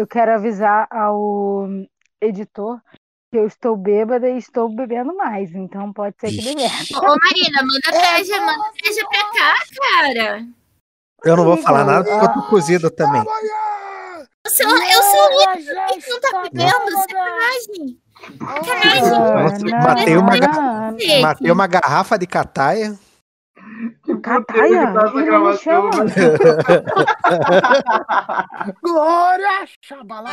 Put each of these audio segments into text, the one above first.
Eu quero avisar ao editor que eu estou bêbada e estou bebendo mais, então pode ser que dê merda. Ô, Marina, manda treja, manda treja pra cá, cara. Eu não vou falar nada porque eu tô cozido também. Eu sou, eu sou o único que não tá bebendo, sacanagem. Sacanagem. Matei uma, matei uma garrafa de cataia. Cataia? Ele me chama. Glória! Xabalá!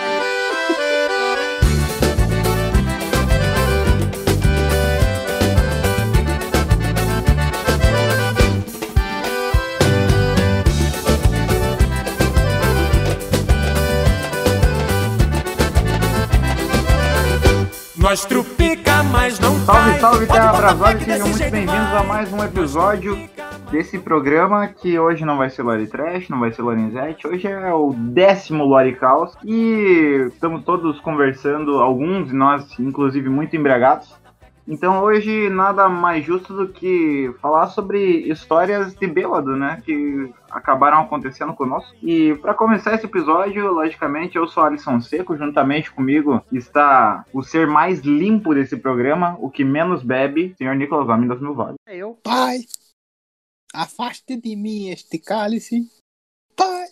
Nós trupica, mas não Salve, salve, Terra que sejam muito bem-vindos a mais um episódio desse programa que hoje não vai ser Lore Trash, não vai ser Lorenzetti, hoje é o décimo Lore Caos e estamos todos conversando, alguns de nós, inclusive, muito embriagados. Então hoje nada mais justo do que falar sobre histórias de bêbado, né, que acabaram acontecendo conosco. E para começar esse episódio, logicamente, eu sou Alisson Seco, juntamente comigo está o ser mais limpo desse programa, o que menos bebe, senhor Nicolas Homem das Mil Vozes. É eu. Pai, afaste de mim este cálice. Pai,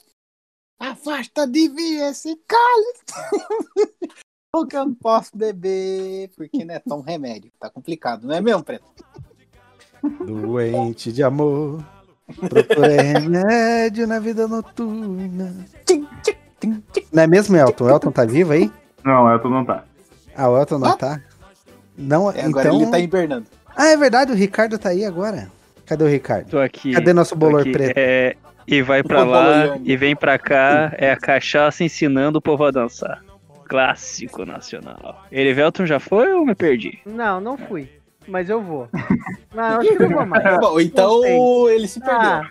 afasta de mim esse cálice. Porque eu não posso beber, porque não é tão remédio. Tá complicado, não é mesmo, Preto? Doente de amor. Procurei remédio na vida noturna. Não é mesmo, Elton? O Elton tá vivo aí? Não, Elton não tá. Ah, o Elton não Ah. tá? Não, É, Agora então... ele tá hibernando. Ah, é verdade, o Ricardo tá aí agora. Cadê o Ricardo? Tô aqui. Cadê nosso bolor aqui. preto? É, e vai pra O lá e vem pra cá. É a cachaça ensinando o povo a dançar. Clássico nacional. Erivelton já foi ou me perdi? Não, não fui. Mas eu vou. Não, eu acho que eu vou mais. Bom, então ele se perdeu. Ah,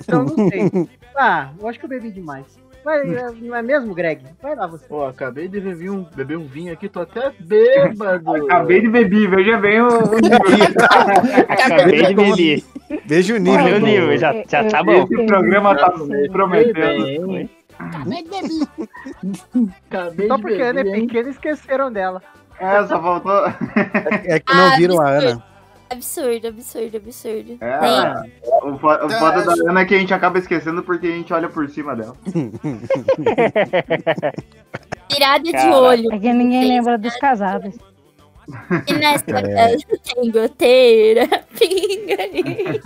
então não sei. Ah, eu acho que eu bebi demais. Vai, não é mesmo, Greg? Vai lá você. Pô, acabei de beber um, beber um vinho aqui, tô até bêbado. Acabei de beber, veja bem o, o Acabei de beber. Veja o Olha nível. o do- nível, já, já tá bom. Esse programa tá prometendo. Acabei Só de porque a Ana é beber, hein? pequena esqueceram dela. É, só faltou. É que não Ah, viram a. Ana. Absurdo, absurdo, absurdo. É, Nem- o, fo- o foda da Ana é que a gente acaba esquecendo porque a gente olha por cima dela. Tirada de olho. É que ninguém lembra dos casados. E nessa É. casa tem goteira, pinga ali.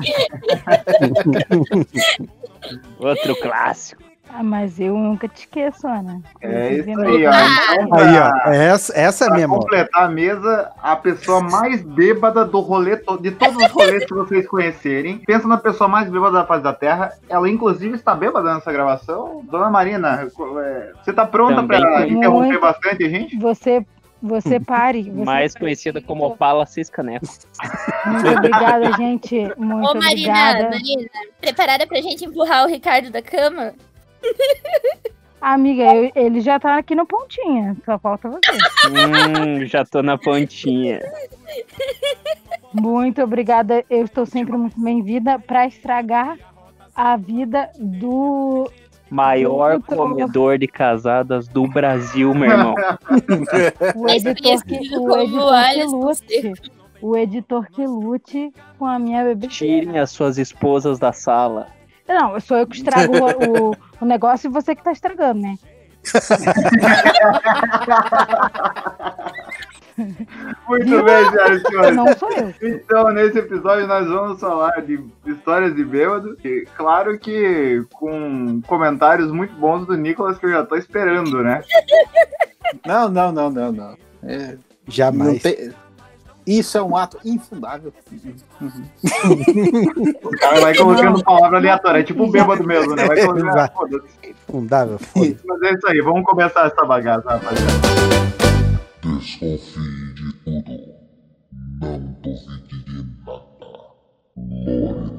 Outro clássico. Ah, mas eu nunca te esqueço, Ana. É isso Inclusive, aí, ó. Então, Aí, ó. Essa, essa é mesmo. completar a mesa, a pessoa mais bêbada do rolê, de todos os rolês que vocês conhecerem. Pensa na pessoa mais bêbada da face da Terra. Ela, inclusive, está bêbada nessa gravação. Dona Marina, é, você tá pronta tem. interromper Muito. bastante a gente? Você, você pare. Você Mais pare. conhecida como Opala Ciscaneco. Muito obrigada, gente. Muito Ô, Marina, obrigada. Marina, preparada pra gente empurrar o Ricardo da cama? Amiga, eu- ele já tá aqui no pontinha. Só falta você. Hum, já tô na pontinha. Muito obrigada. Eu estou sempre muito bem-vinda para estragar a vida do. Maior Muito comedor de casadas do Brasil, meu irmão. O editor que, o editor que lute. O editor que lute com a minha bebê. Tirem as suas esposas da sala. Não, sou eu que estrago o, o, o negócio e você que tá estragando, né? Muito bem, senhoras e senhores. Não sou eu. Então, nesse episódio, nós vamos falar de histórias de bêbado. E, claro que com comentários muito bons do Nicolas, que eu já tô esperando, né? Não, não, não, não, não. É, não Jamais. tem- Isso é um ato infundável. O cara vai colocando palavra aleatória. É tipo o bêbado mesmo, né? Vai colocando. Foda-se. Fundável, foda Mas é isso aí, vamos começar essa bagaça, rapaziada. Desconfie de tudo. Não duvide de nada. Lore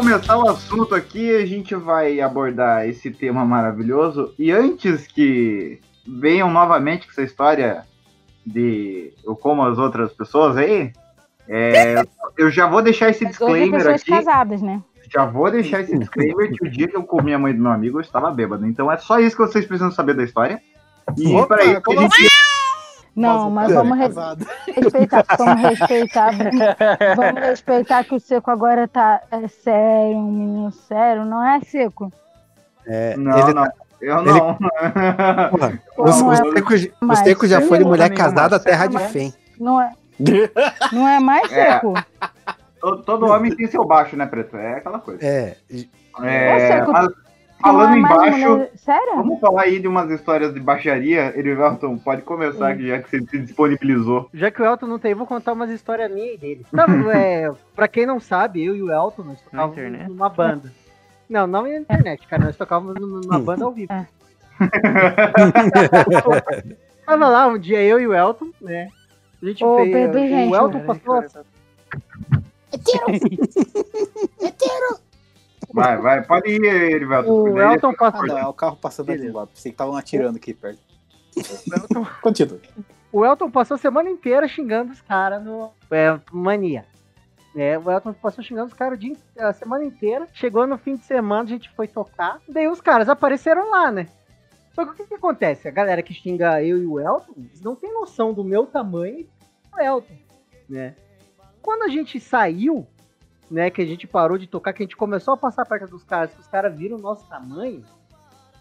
começar o assunto aqui, a gente vai abordar esse tema maravilhoso. E antes que venham novamente com essa história de eu como as outras pessoas aí, é, eu já vou deixar esse é disclaimer aqui. casadas, né? Já vou deixar esse disclaimer que o dia que eu comi a mãe do meu amigo eu estava bêbado. Então é só isso que vocês precisam saber da história. E Opa, para isso que a como gente Não, mas vamos re- casado. respeitar, vamos respeitar, vamos respeitar que o Seco agora tá é sério, um menino sério, não é Seco? É, Não, ele não. tá- Eu ele- não. o, é? Seco, Seco já foi de mulher casada não, terra de fém. Não é, não é mais É. Seco? todo, todo homem tem seu baixo, né, Preto? É aquela coisa. É, É, Ô, Seco, mas falando embaixo, Sério? vamos falar aí de umas histórias de baixaria. Erivelton, pode começar, que já que você se disponibilizou. Já que o Elton não tem, eu vou contar umas histórias minhas e dele. Não, é, pra quem não sabe, eu e o Elton, nós tocávamos numa banda. Não, não na internet, cara. Nós tocávamos numa banda ao vivo. É. Tava lá um dia eu e o Elton, né? A gente Ô, fez. bebê, o gente, Elton passou. cara, Vai, vai, pode ir, Erivelton. O daí Elton. Ah, não, é o carro passando aqui do lado. Pensei que estavam atirando aqui perto. Elton- Continua. O Elton passou a semana inteira xingando os caras no. É, mania. É, o Elton passou xingando os caras a semana inteira. Chegou no fim de semana, a gente foi tocar. Daí os caras apareceram lá, né? Só que o que, que acontece? A galera que xinga eu e o Elton, eles não tem noção do meu tamanho e do Elton, né? Quando a gente saiu, né, que a gente parou de tocar, que a gente começou a passar perto dos caras, que os caras viram o nosso tamanho,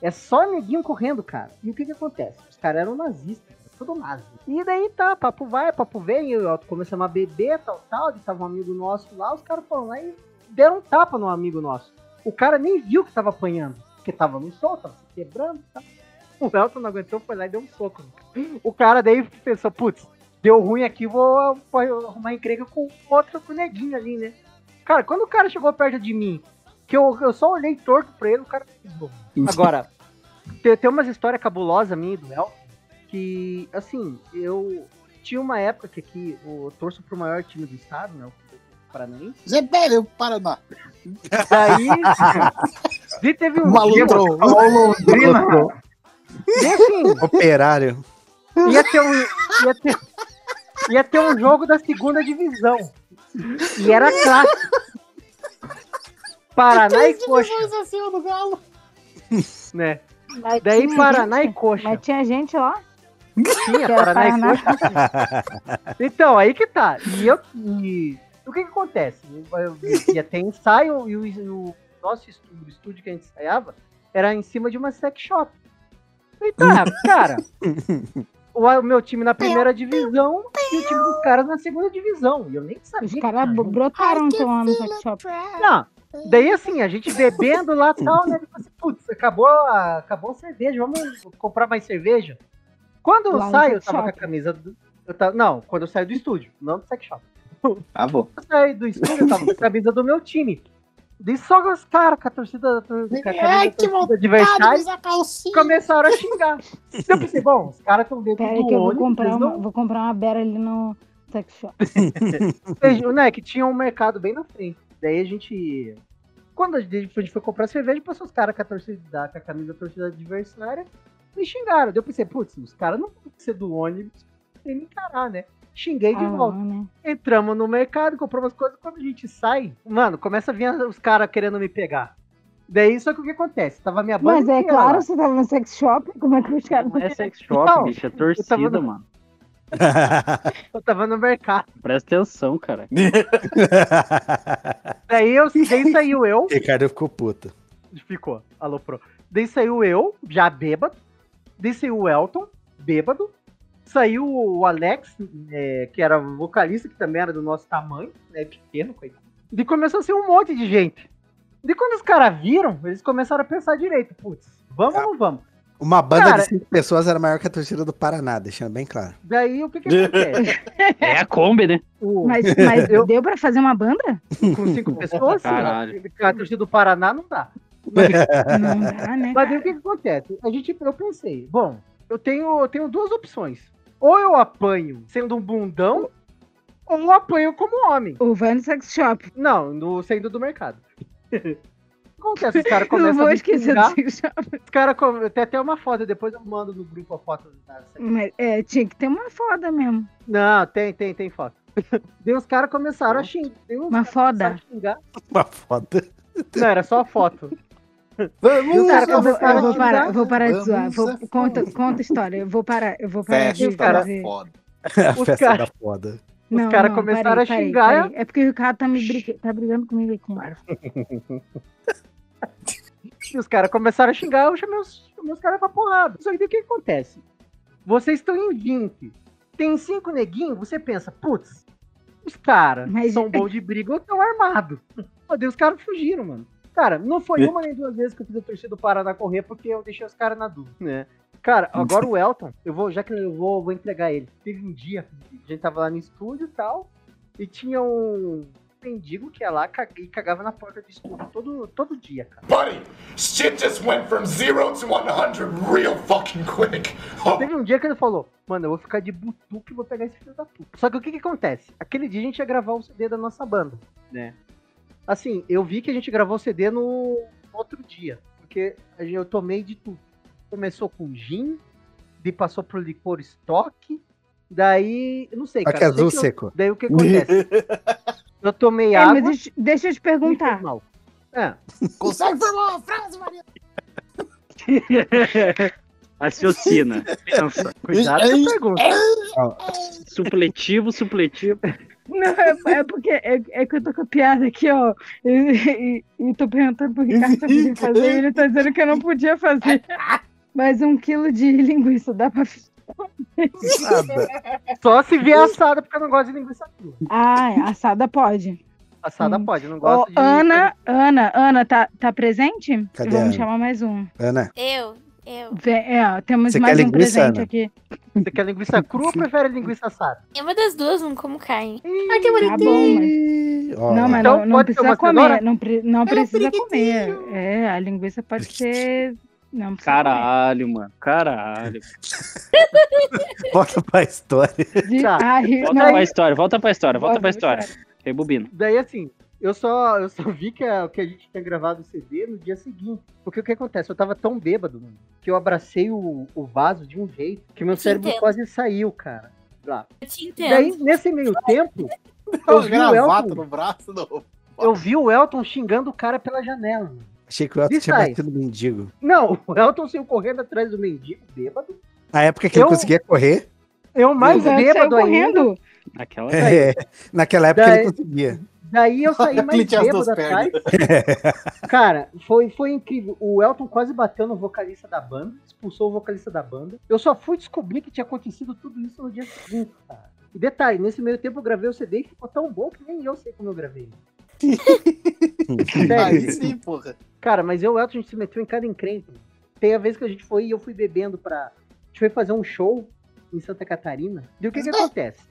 é só neguinho correndo, cara. E o que que acontece? Os caras eram nazistas, tudo nazi. E daí tá, papo vai, papo vem, eu e o Elton começamos a beber, tal, tal, e tava um amigo nosso lá, os caras foram lá e deram um tapa no amigo nosso. O cara nem viu que tava apanhando, porque tava no sol, tava se quebrando, tá? O Elton não aguentou, foi lá e deu um soco. O cara daí pensou, putz, deu ruim aqui, vou, vou arrumar encrenca com outro com neguinho ali, né? Cara, quando o cara chegou perto de mim, que eu, eu só olhei torto pra ele, o cara pisou. Agora, tem, tem umas histórias cabulosas minha e do Elton, que, assim, eu tinha uma época que aqui eu torço pro maior time do estado, né? O Paranaense. Zé Pérez, Paraná. Daí, daí teve um. Falou Londrina. daí, assim, Operário. ia ter um, ia ter, ia ter um jogo da segunda divisão. E era clássico. Paraná e Coxa, acima do Galo. né? Mas Daí tinha Paraná e gente- Coxa. Mas tinha gente lá? Tinha, que era Paraná e Paraná. Coxa. Então, aí que tá. E eu. E, o que que acontece? Eu, eu, ia ter ensaio e o, e o nosso estúdio, o estúdio que a gente ensaiava, era em cima de uma sex shop. Então, cara, o, o meu time na primeira divisão e o time dos caras na segunda divisão. E eu nem sabia. Os que caras tinha brotaram então lá no sex shop. Não. Daí assim, a gente bebendo lá e tal, né? Tipo assim, putz, acabou a, acabou a cerveja, vamos comprar mais cerveja. Quando eu Lá no saio, eu tava com a shop. camisa do. Eu tava, não, quando eu saio do estúdio, não do sex shop. Ah, bom. Quando eu saí do estúdio, eu tava com a camisa do meu time. Daí só os caras com a torcida, com a camisa Ai, que torcida adversária começaram a xingar. Eu pensei, bom, os caras estão dentro Pera do que eu vou comprar, uma, não- vou comprar uma beira ali no sex shop. Veja, né, que tinha um mercado bem na frente. Daí a gente. Quando a gente foi, a gente foi comprar cerveja, passou os caras com a torcida, com a camisa da torcida adversária e xingaram. Daí eu pensei, putz, os caras não vão ser do ônibus sem me encarar, né? Xinguei de Ah, volta. né? Entramos no mercado, compramos as coisas. Quando a gente sai, mano, começa a vir os caras querendo me pegar. Daí, só que o que acontece? Tava a minha banda. Mas é claro, lá. você tava no sex shop, como é que os caras. Não é sex shop, Não, bicho, é torcida, no- mano. Eu tava no mercado. Presta atenção, cara. Daí, eu, daí saiu eu. Ricardo ficou puto. Ficou, alô pro. Daí saiu eu, já bêbado. Daí saiu o Elton, bêbado. Saiu o Alex, é, que era vocalista, que também era do nosso tamanho, né? Pequeno, coitado. Daí começou a ser um monte de gente. Daí quando os caras viram, eles começaram a pensar direito. Putz, vamos ou não vamos? Uma banda Cara- de cinco pessoas era maior que a torcida do Paraná, deixando bem claro. Daí o que que acontece? É a Kombi, né? O- Mas, mas Eu- deu pra fazer uma banda? com cinco pessoas, Caralho. sim. a torcida do Paraná não dá. Não dá, né? Mas daí o que, que acontece? A gente, eu pensei, bom, eu tenho, eu tenho duas opções. Ou eu apanho sendo um bundão, ou eu apanho como homem. Ou vai no sex shop. Não, no, saindo do mercado. Acontece, os caras Eu não começam vou a me esquecer xingar. do Xavier. Os caras com... Tem até uma foto, depois eu mando no grupo a foto da Mas, é, tinha que ter uma foda mesmo. Não, tem, tem, tem foto. Daí os caras começaram a xingar. Uma foda. xingar. Uma foda. Não, era só a foto. Vamos, E os caras Eu vou, eu vou parar, eu vou parar de zoar. Vou, conta, conta a história. Eu vou parar, eu vou parar de Festa da fazer. foda. A Os festa cara- da foda. Os caras começaram parei, a parei, xingar. parei. É porque o Ricardo tá, me briga- tá brigando comigo aqui. E os caras começaram a xingar, eu chamei os, chamei os caras pra porrada. Só que daí o que acontece? Vocês estão em 20. Tem cinco neguinhos, você pensa, putz, os caras Mas- são bons de briga ou estão armados. Daí os caras fugiram, mano. Cara, não foi uma nem duas vezes que eu fiz a torcida do Paraná correr porque eu deixei os caras na dúvida, né? Cara, agora o Elton, eu vou, já que eu vou, vou entregar ele. Teve um dia, a gente tava lá no estúdio e tal, e tinha um mendigo que ia lá e cagava na porta do estúdio todo, todo dia, cara. Buddy, shit just went from zero to 100 real fucking quick. Oh, Teve um dia que ele falou, mano, eu vou ficar de butuque e vou pegar esse filho da puta. Só que o que que acontece? Aquele dia a gente ia gravar o CD da nossa banda, né? Assim, eu vi que a gente gravou o CD no outro dia, porque a gente- eu tomei de tudo. Começou com gin, daí passou pro licor estoque, daí, eu não sei, Aqui cara. sei azul que eu- seco. daí o que acontece? Eu tomei É, água, mas deixa, eu te perguntar. mal. É, Consegue formar uma frase, Maria? Raciocina. Pensa. cuidado com a pergunta. Supletivo, supletivo. Não, é, é porque é, é que eu tô com a piada aqui, ó. E, e, e tô perguntando pro Ricardo se eu podia fazer. E ele tá dizendo que eu não podia fazer. Mas um quilo de linguiça dá pra. Só se vier assada, porque eu não gosto de linguiça crua. Ah, assada pode. Assada Hum. pode, eu não Ô, gosto de... Ana, Ana, Ana, tá, tá presente? Cadê Vamos Ana? chamar mais um. Ana, Eu, eu. É, ó, temos Você mais quer um linguiça, presente Ana? aqui. Você quer linguiça crua ou prefere linguiça assada? É uma das duas, não como carne. Tá bom, mas. ó, Não, mas Então não, não pode ser precisa comer. Não, pre- não precisa comer. É, a linguiça pode ser. Não Caralho, mano. Caralho. volta pra história. De- Tá. Ai, Volta não, pra história, volta pra história, volta Volta pra história. Rebobina. Daí assim, eu só, eu só vi que a, que a gente tinha gravado o CD no dia seguinte. Porque o que acontece? Eu tava tão bêbado, mano, que eu abracei o, o vaso de um jeito que meu cérebro entendo. quase saiu, cara. Lá. Eu te entendo. Daí, nesse meio tempo, Eu eu vi, o Elton, no braço, não. eu vi o Elton xingando o cara pela janela. mano. Achei que o Elton tinha batido no mendigo. Não, o Elton saiu correndo atrás do mendigo, bêbado. Na época que Eu- ele conseguia correr, Eu mais saiu bêbado ainda. correndo. Aquela. é, naquela época Daí- ele conseguia. Daí eu saí mais bêbado atrás. Cara, foi, foi incrível. O Elton quase bateu no vocalista da banda, expulsou o vocalista da banda. Eu só fui descobrir que tinha acontecido tudo isso no dia seguinte, cara. E detalhe, nesse meio tempo eu gravei o CD e ficou tão bom que nem eu sei como eu gravei. Aí sim, porra. Cara, mas eu e o Elton a gente se meteu em cada encrenca. Tem a vez que a gente foi e eu fui bebendo pra. A gente foi fazer um show em Santa Catarina. E o que que acontece?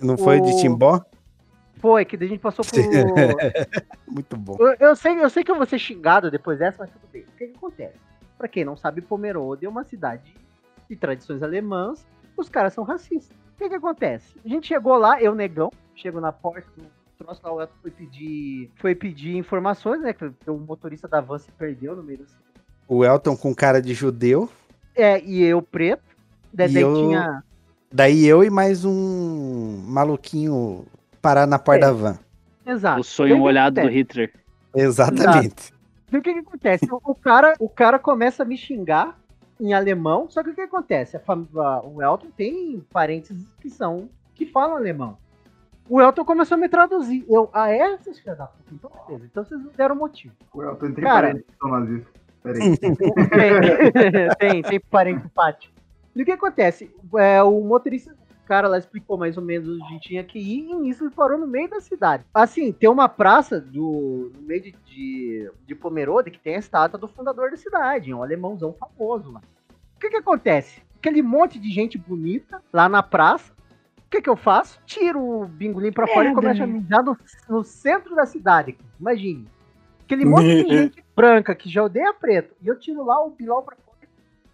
Não foi de O- Timbó? Foi que daí a gente passou por. Muito bom. Eu, eu sei, eu sei que eu vou ser xingado depois dessa, mas tudo bem. O que, que acontece? Pra quem não sabe, Pomerode é uma cidade de tradições alemãs. Os caras são racistas. O que, que acontece? A gente chegou lá, eu negão, chego na porta do troço lá, o Elton foi pedir, foi pedir informações, né? Que o motorista da van se perdeu no meio do. O Elton com cara de judeu. É, e eu preto. Daí, E daí eu- tinha. Daí eu e mais um maluquinho parar na porta É. da van. Exato. O sonho molhado do? Hitler. Exatamente. Daí o que, que acontece? O, o cara, o cara começa a me xingar em alemão, só que o que acontece? A fam- a- o Elton tem parentes que são que falam alemão. O Elton começou a me traduzir. Eu, ah, é? Vocês filhos da puta? Então, beleza. Então vocês não deram motivo. O Elton tem Cara. parentes que são nazistas. Peraí. Tem, tem, tem parente empático. E o que acontece? É, o motorista, o cara lá explicou mais ou menos onde a gente tinha que ir, e nisso ele parou no meio da cidade. Assim, tem uma praça do, no meio de, de, de Pomerode que tem a estátua do fundador da cidade, um alemãozão famoso lá. O que que acontece? Aquele monte de gente bonita lá na praça. O que que eu faço? Tiro o bingolim pra fora e começo a né? mijar no, no centro da cidade. Imagine. Aquele monte de gente branca que já odeia preto. E eu tiro lá o bilão pra fora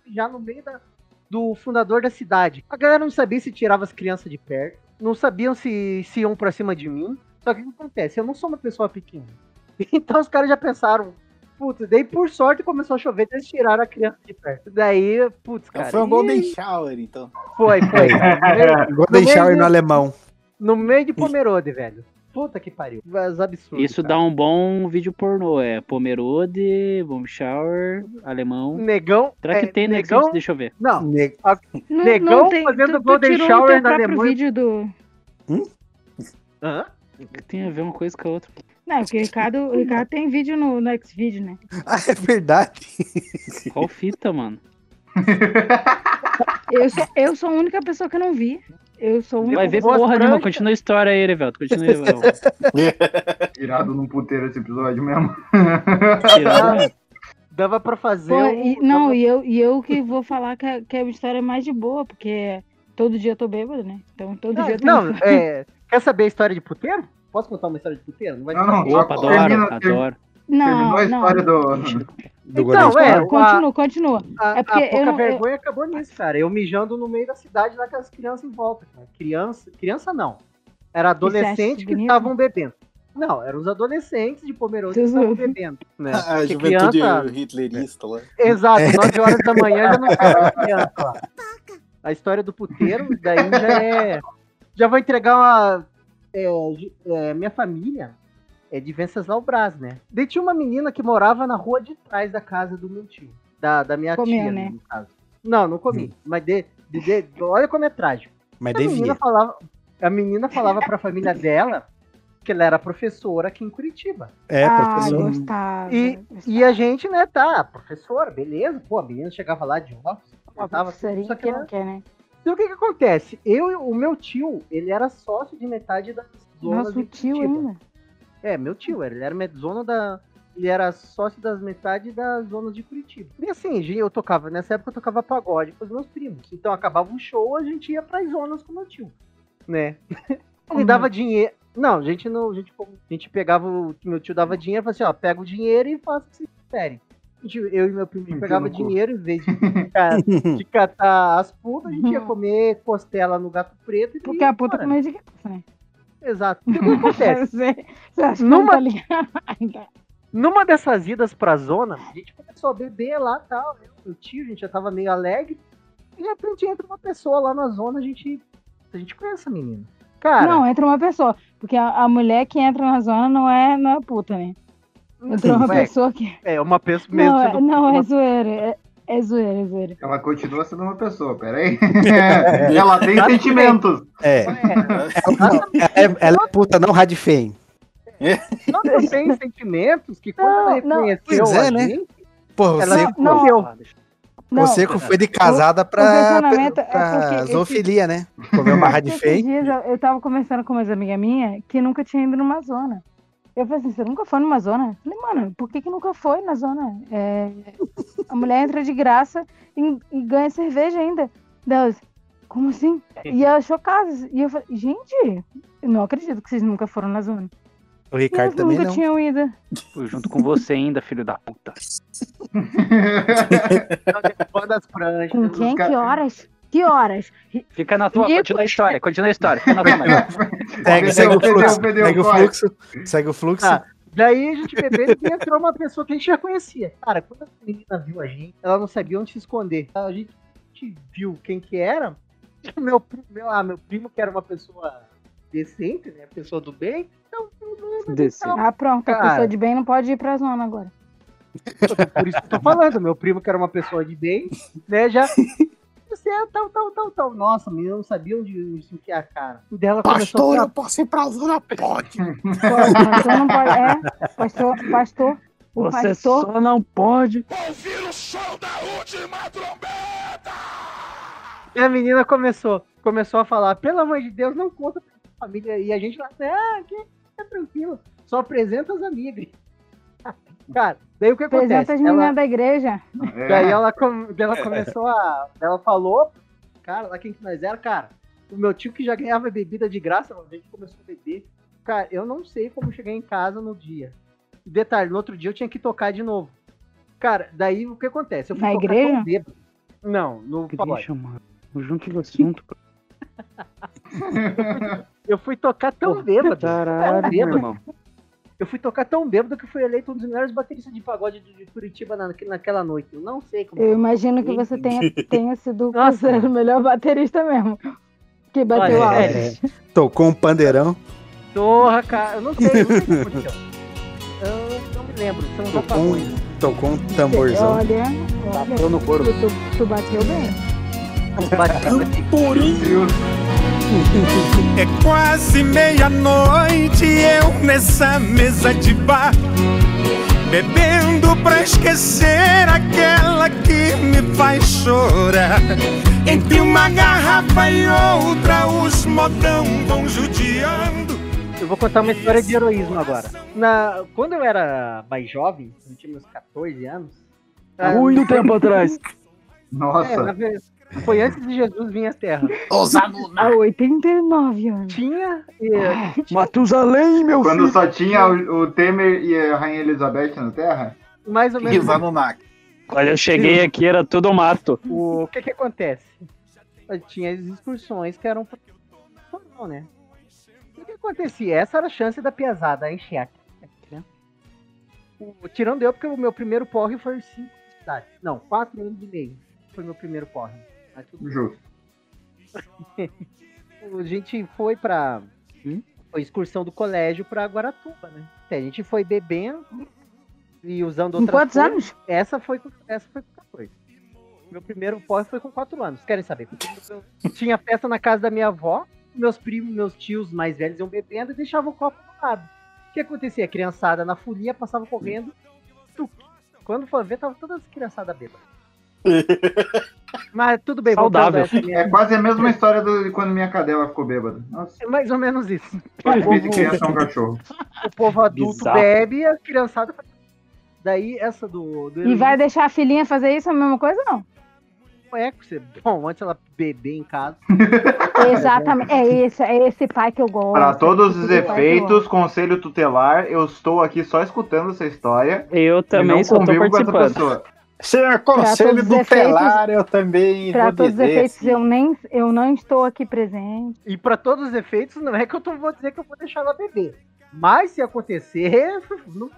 e já no meio da, do fundador da cidade. A galera não sabia se tirava as crianças de perto. Não sabiam se, se iam pra cima de mim. Só que o que acontece? Eu não sou uma pessoa pequena. Então os caras já pensaram, putz, daí por sorte começou a chover, eles tiraram a criança de perto. Daí, putz, Então cara. foi um Golden Shower, então. Foi, foi. Golden Shower no alemão. No meio de Pomerode, velho. Puta que pariu. Os absurdos. Isso cara. dá um bom vídeo pornô. É Pomerode, Bomb Shower, alemão. Negão. Será que é, tem negão? Deixa eu ver. Não, Ne- Não, Negão não tem, fazendo tu, tu golden tirou shower na Alemanha. vídeo do... Hã? O que tem a ver uma coisa com a outra? Não, porque o Ricardo, o Ricardo tem vídeo no, no Xvideo, né? Ah, é verdade. Qual fita, mano? Eu sou, eu sou a única pessoa que não vi. Eu sou a única Vai ver porra nenhuma. Continua a história aí, Erevelto. Continua aí. Tirado num puteiro esse episódio mesmo. Tirando- Dava pra fazer. Pô, um- e, não, e eu, e eu que vou falar que, é- que é uma história mais de boa, porque todo dia eu tô bêbado, né? Então todo Não, dia eu tenho não, é, quer saber a história de puteiro? Posso contar uma história de puteiro? Não vai Não, não, Opa, adoro, termina- adoro. Terminou Não, a não. história do. Do Então, é, Continua, continua. A, É porque a eu pouca não- eu- vergonha acabou nisso, cara. Eu mijando no meio da cidade lá com as crianças em volta. Cara. Criança, criança não. Era adolescente que estavam bebendo. Não, eram os adolescentes de Pomerode que estavam Deus. bebendo. Né? A Porque juventude criança- hitlerista lá. Exato, 9 horas da manhã já não tava criança lá. A história do puteiro, daí já é. Já vou entregar uma. É, é, minha família é de Venceslau Brás, né? Daí tinha uma menina que morava na rua de trás da casa do meu tio. Da, da minha Comeu, tia, né? no caso. Não, não comi. Mas de, de- de- olha como é trágico. Mas A menina devia. falava, a menina falava pra família dela que ela era professora aqui em Curitiba. É, ah, professor. gostava. E, gostava. e a gente, né, tá, professora, beleza. Pô, a menina chegava lá de óculos, tava só que não quer, né? Então o que que acontece? Eu e o meu tio, ele era sócio de metade das zonas Nossa, de o tio Curitiba. ainda. É, meu tio, ele era zona da. Ele era sócio das metade das zonas de Curitiba. E assim, eu tocava, nessa época eu tocava pagode com os meus primos. Então acabava um show, a gente ia pras zonas com meu tio. Né? Ele Uhum. dava dinheiro. Não, a gente não. A gente, a gente pegava o. Meu tio dava dinheiro e falava assim, ó, pega o dinheiro e faça o que vocês quiserem. A gente- Eu e meu primo Enfia pegava dinheiro em vez de, ca- de catar as putas, a gente ia comer costela no gato preto e Uhum. Porque a puta comeu de graça, né? Exato. O que acontece? Você, você acha que Numa- não tá. Numa dessas idas pra zona, a gente começou a beber lá e tal. Eu, meu tio, a gente já tava meio alegre. E de repente entra uma pessoa lá na zona, a gente. A gente conhece a menina. Cara, Não, entra uma pessoa. Porque a, a mulher que entra na zona não é, não é puta, né? Entrou uma pessoa que. é uma pessoa mesmo. Não, é, sendo- não, é zoeira. É, é zoeira, é zoeira. Ela continua sendo uma pessoa, peraí. Ela tem sentimentos. É. É, Ela, ela é puta, não radifem. não não tem sentimentos que quando Não, ela não. reconheceu Pois é, a né? gente, Pô, ela você, não. Não, você que foi de casada o pra, relacionamento é pra porque esse- zoofilia, né? Comeu uma dias eu, eu tava conversando com umas amigas minhas que nunca tinha ido numa zona. Eu falei assim, você nunca foi numa zona? Eu falei, mano, por que, que nunca foi na zona? É, a mulher entra de graça e, e ganha cerveja ainda. Deus, como assim? E ela chocada. E eu falei, gente, eu não acredito que vocês nunca foram na zona. O Ricardo também nunca não. tinham ido. Tô junto com você ainda, filho da puta. Das pranchas. Com quem? Que horas? Que horas? Fica na tua, Rico. continua a história, continua a história. Segue, segue o fluxo. Segue o fluxo. Segue o fluxo. Ah, Daí a gente bebendo e entrou uma pessoa que a gente já conhecia. Cara, quando a menina viu a gente, ela não sabia onde se esconder. A gente, a viu quem que era. Meu, meu, ah, meu primo, que era uma pessoa decente, né? Pessoa do bem. Então, Desce. Ah, pronto. A Cara. pessoa de bem não pode ir pra zona agora. por isso que eu tô falando. Meu primo, que era uma pessoa de bem, né? Já. É tal, tal, tal, tal. Nossa, a menina não sabia onde enfiar a cara. E dela Pastor, a eu posso ir pra zona? Pode. Pastor não pode. É, pastor, pastor. O Você pastor. só não pode. Ouvir o som da última trombeta! E a menina começou, começou a falar, pelo amor de Deus, não conta pra família. E a gente lá, ah, que é tranquilo, só apresenta as amigas. Cara, daí o que acontece? as Ela, meninas da igreja. É. daí ela, com- ela começou a. Ela falou, cara, lá quem que nós era, cara, o meu tio que já ganhava bebida de graça, uma vez que começou a beber. Cara, eu não sei como cheguei em casa no dia. Detalhe, no outro dia eu tinha que tocar de novo. Cara, daí o que acontece? Eu fui Na tocar igreja? tão bêbado. Não, no pagode. Deixa, mano. Junto do assunto. Eu fui tocar tão bêbado. Caralho, tão meu bêbado. irmão. Eu fui tocar tão bêbado que fui eleito um dos melhores bateristas de pagode de, Curitiba na, naquela noite. Eu não sei como. Eu imagino que você tenha, tenha sido o melhor baterista mesmo. Que bateu Olha, alto. é, Tocou um pandeirão. Porra, cara, eu não sei, eu não sei o que aconteceu. Eu não me lembro, são Tocou um, tocou um tamborzão. Olha, olha. Tô no couro. Tu, tu, tu bateu bem. É quase meia-noite, eu nessa mesa de bar, bebendo pra esquecer aquela que me faz chorar. Entre uma garrafa e outra, os modão vão judiando. Eu vou contar uma história de heroísmo agora. Na, quando eu era mais jovem, eu tinha meus 14 anos. ah, Muito tempo atrás. Nossa. É, na ve- foi antes de Jesus vir à Terra. Há 89 anos. Tinha. e- Matusalém, meu Quando filho. só tinha o, o Temer e a Rainha Elizabeth na Terra? mais ou menos. Risar no NAC. Quando eu cheguei aqui era tudo mato. O que que acontece? Tinha as excursões que eram. Não, né? O que acontecia? Essa era a chance da piazada encher aqui. Né? O- Tirando eu, porque o meu primeiro porre foi 5 cidades. Não, 4 anos e meio. Foi meu primeiro porre. Mas tudo. Justo. a gente foi pra. Foi excursão do colégio pra Guaratuba, né? A gente foi bebendo e usando Com outras quantos coisas. anos? Essa foi com, essa foi com 14. Meu primeiro porre foi com 4 anos. Querem saber? Tinha festa na casa da minha avó, meus primos, meus tios mais velhos iam bebendo e deixavam o copo do lado. O que acontecia? A criançada na folia passava correndo. tuc. Quando for ver, tava todas as criançadas bêbadas. Mas tudo bem, Saudável. É quase a mesma história do, de quando minha cadela ficou bêbada. Nossa, É mais ou menos isso. difícil povo- criança é um cachorro. o povo adulto Bizarro. bebe e a criançada faz. Daí essa do. do E vai deixar a filhinha fazer isso a mesma coisa, não? É, você, bom, antes ela beber em casa. Exatamente. É esse, é esse pai que eu gosto. Para todos os efeitos, conselho tutelar, eu estou aqui só escutando essa história. Eu e também só com essa participando. Senhor Conselho todos os Tutelar, eu também Para vou todos os efeitos, assim, eu, nem, eu não estou aqui presente. E pra todos os efeitos, não é que eu tô, vou dizer que eu vou deixar ela beber. Mas se acontecer, não.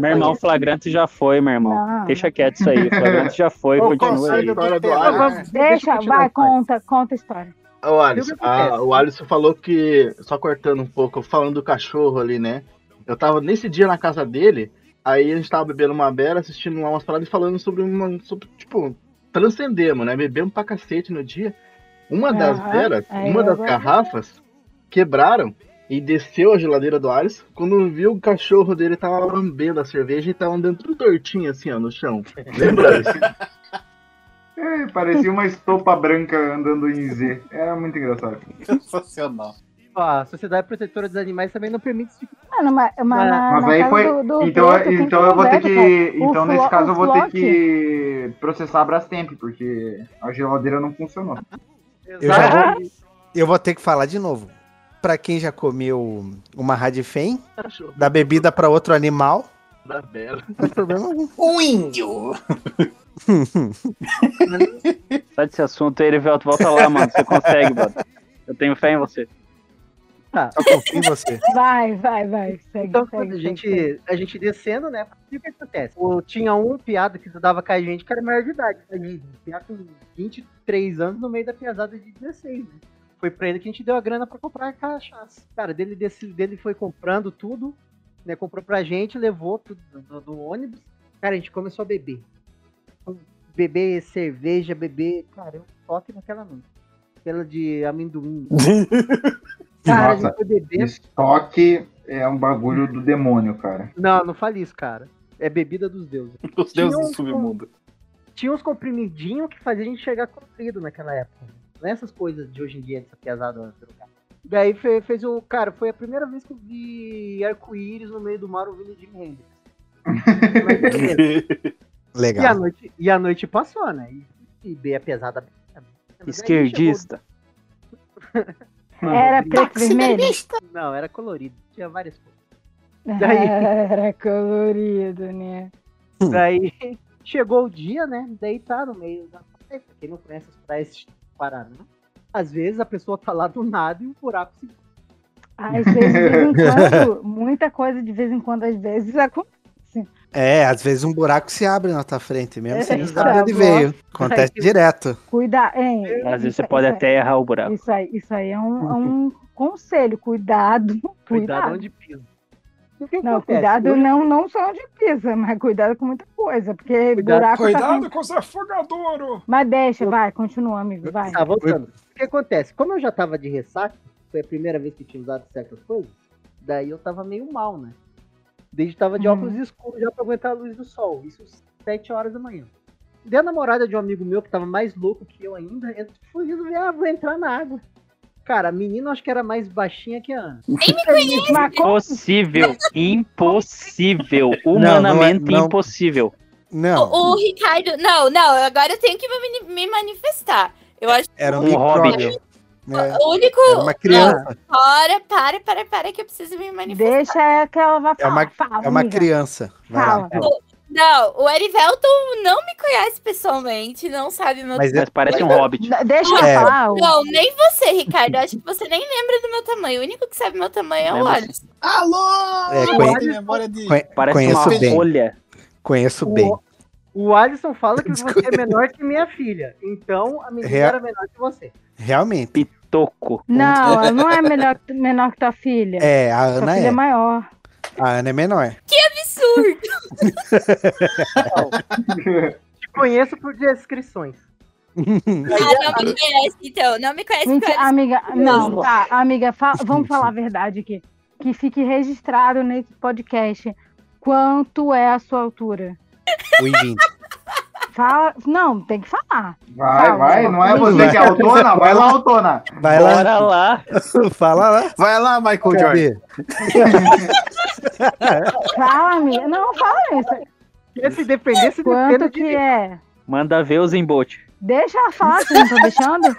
Meu irmão, flagrante já foi, meu irmão. Não. Deixa quieto isso aí. Flagrante já foi, O continua aí. História do. Alisson. Deixa, continuar vai, conta, conta a história. Ô, Alisson, o que acontece? a- o Alisson falou que, só cortando um pouco, falando do cachorro ali, né? Eu tava nesse dia na casa dele, aí a gente tava bebendo uma bela, assistindo lá umas paradas e falando sobre uma. Sobre, tipo, transcendemos, né? Bebemos pra cacete no dia. Uma das Aham, velas, aí uma das garrafas, quebraram e desceu a geladeira do Alisson. Quando viu o cachorro dele tava lambendo a cerveja e tava andando tudo tortinho assim, ó, no chão. Lembra? Alisson? É, parecia uma estopa branca andando em Z. Era muito engraçado. Sensacional. Ó, a Sociedade Protetora dos Animais também não permite esse tipo Mano, mas, mas na, Mas na aí foi. do, do então então eu vou ter que. O Então nesse caso eu vou ter que processar a Brastemp, porque a geladeira não funcionou. Eu já vou, eu vou ter que falar de novo. Pra quem já comeu uma radifem, da bebida pra outro animal, da Bela. não tem problema algum. O índio! Sai desse assunto aí, Erivelto. Volta lá, mano. Você consegue, mano. Eu tenho fé em você. Tá. Eu confio em você. Vai, vai, vai. Segue, Então, segue, a gente, segue. a gente descendo, né? O que acontece? O- tinha um piada que dava com a gente que era maior de idade. A gente piada com 23 anos no meio da piazada de 16. Né? Foi pra ele que a gente deu a grana pra comprar a cachaça. Cara, dele, desse, dele foi comprando tudo, né? Comprou pra gente, levou tudo do, do ônibus. Cara, a gente começou a beber. Beber cerveja, beber. Cara, eu toque naquela noite. Aquela de amendoim. Cara, a Nossa, gente foi beber. estoque é um bagulho do demônio, cara. Não, não fale isso, cara. É bebida dos deuses. Os Tinha deuses do submundo. Tinha uns comprimidinhos que fazia a gente chegar comprido naquela época. Não é essas coisas de hoje em dia, dessa piazada. Daí fe- fez, o. Cara, foi a primeira vez que eu vi arco-íris no meio do mar ouvindo Jimi Hendrix. Beleza. e, a Legal. noite, e a noite passou, né? E, e bem a pesada. Esquerdista. Era preto e vermelho? Não, era colorido. Tinha várias coisas. Daí- Era colorido, né? Daí chegou o dia, né? Daí tá no meio da praia. Pra quem não conhece as praias de Paraná, às vezes a pessoa tá lá do nada e o buraco se. Às vezes, de vez em quando, muita coisa de vez em quando, às vezes acontece. É, às vezes um buraco se abre na tua frente, mesmo sem É, saber de onde veio. Acontece direto. Cuidar, hein? Às vezes Isso- você pode isso- até errar o buraco. Isso aí, isso aí é um, é um conselho, cuidado. Cuidado Cuidado. onde pisa. Não, acontece? cuidado Eu- não, não só onde pisa, mas cuidado com muita coisa, porque Cuidado- buraco tá Cuidado com... com os afogadouros. Mas deixa, vai, continua, amigo, vai. Tá, voltando. O que acontece? Como eu já tava de ressaca, foi a primeira vez que tinha usado certas coisas, daí eu tava meio mal, né? Desde tava de Uhum. óculos escuros já pra aguentar a luz do sol. Isso às 7 horas da manhã. Daí a namorada de um amigo meu, que tava mais louco que eu ainda, eu fui resolver, ah, vou entrar na água. Cara, a menina acho que era mais baixinha que a Ana. Nem me conhece. Mas como- Impossível. Impossível. Humanamente não. impossível. Não, O, o Ricardo. Não, não, agora eu tenho que me, mani- me manifestar. Eu acho que era um, Um hobbit. É, o único. era uma criança. Não, para, para, para, para, que eu preciso me manifestar. Deixa é que ela É falar. uma, fala, é uma criança. Vai lá. Fala. Não, o Erivelton não me conhece pessoalmente, não sabe meu Mas é- Mas parece um hobbit. Deixa ela É. falar. Não, nem você, Ricardo. Acho que você nem lembra do meu tamanho. O único que sabe meu tamanho é o. Alisson. Alô! É, conhe- memória de. conhe- Parece conheço uma bem. folha. Conheço O- bem. O Alisson fala que você é menor que minha filha. Então a menina Real- era menor que você. Realmente. Pitoco. Não, ela não é melhor, menor que tua filha. É, a Tua Ana filha é é. maior. A Ana é menor. Absurdo. Te conheço por descrições. Ah, não me conhece, então. Não me conhece Mentira, Alisson amiga, não, Não. tá, amiga, fa- vamos falar a verdade aqui. Que fique registrado nesse podcast quanto é a sua altura. 1,20. Fala, não, tem que falar. Vai, Fala. vai, não é você que é autona? Vai lá, autona. Vai lá. Bora lá. Fala lá. Vai lá, Michael Jordan. Fala, amiga. Não, fala isso. Quer se defender, se Quanto que é? Manda ver os embote. Deixa ela falar, vocês não estão deixando?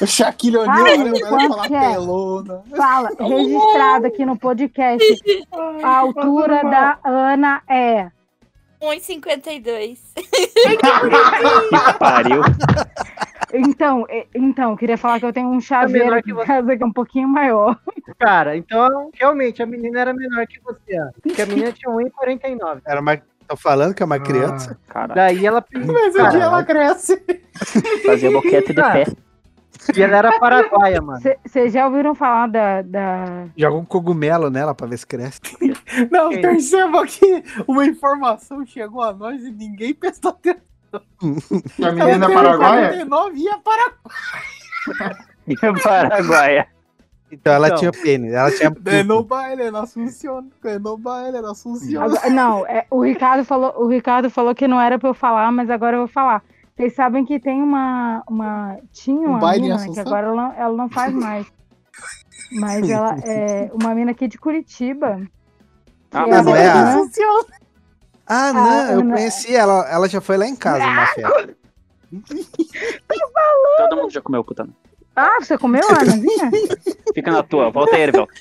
O Shaquille O'Neal? Vai quanto falar que é? pelona. Fala, registrado aqui no podcast. A altura da Ana é. 1,52. Que pariu. Então, então, queria falar que eu tenho um menor chaveiro que aqui em você. casa que é um pouquinho maior. Cara, então, realmente, a menina era menor que você, Ana. Porque a menina tinha 1,49. Era uma... Tô falando que é uma criança. Caralho. Daí ela. Mas um dia ela cresce. Fazia boquete de Ah. pé. E ela era paraguaia, mano. Vocês já ouviram falar da. da... Joga um cogumelo nela pra ver se cresce. Não, Quem? perceba que uma informação chegou a nós e ninguém prestou atenção. A menina é paraguaia? 49 ia para Paraguaia. Então ela Então. tinha pênis. Ela tinha. É no baile, não funciona. É no baile, não funciona. Não, é, o, Ricardo falou, o Ricardo falou que não era pra eu falar, mas agora eu vou falar. Vocês sabem que tem uma. uma tinha Um uma baile em mina, né, que agora ela, ela não faz mais. Mas ela é uma mina aqui de Curitiba. Ah, que mas não é ela- a- funciona. Ah, não, eu Ana- conheci ela. Ela já foi lá em casa na festa. Todo mundo já comeu cutano. Ah, você comeu, Anazinha? Fica na tua. Volta aí, Erivelto.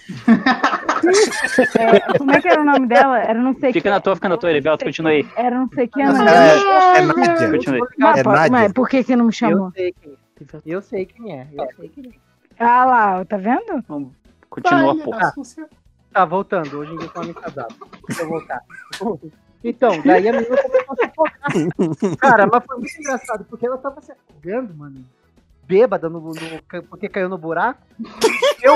É, como é que era o nome dela? Era não sei Fica que. na tua, fica na tua, Erivelto. Continua aí. Era não sei que É, Ana. é Nádia. Continua aí. Mas, é Nádia. mas por que que não me Eu chamou? sei quem é. Eu sei quem é. Eu sei quem é. Ah lá, tá vendo? Vamos. Continua, Baile, pô. Tá, voltando. Hoje ninguém fala em casado. Deixa eu voltar. Então, daí a menina começou a se afogar. Cara, mas foi muito engraçado, porque ela tava se afogando, mano. Bêbada, no, no- porque caiu no buraco. Eu,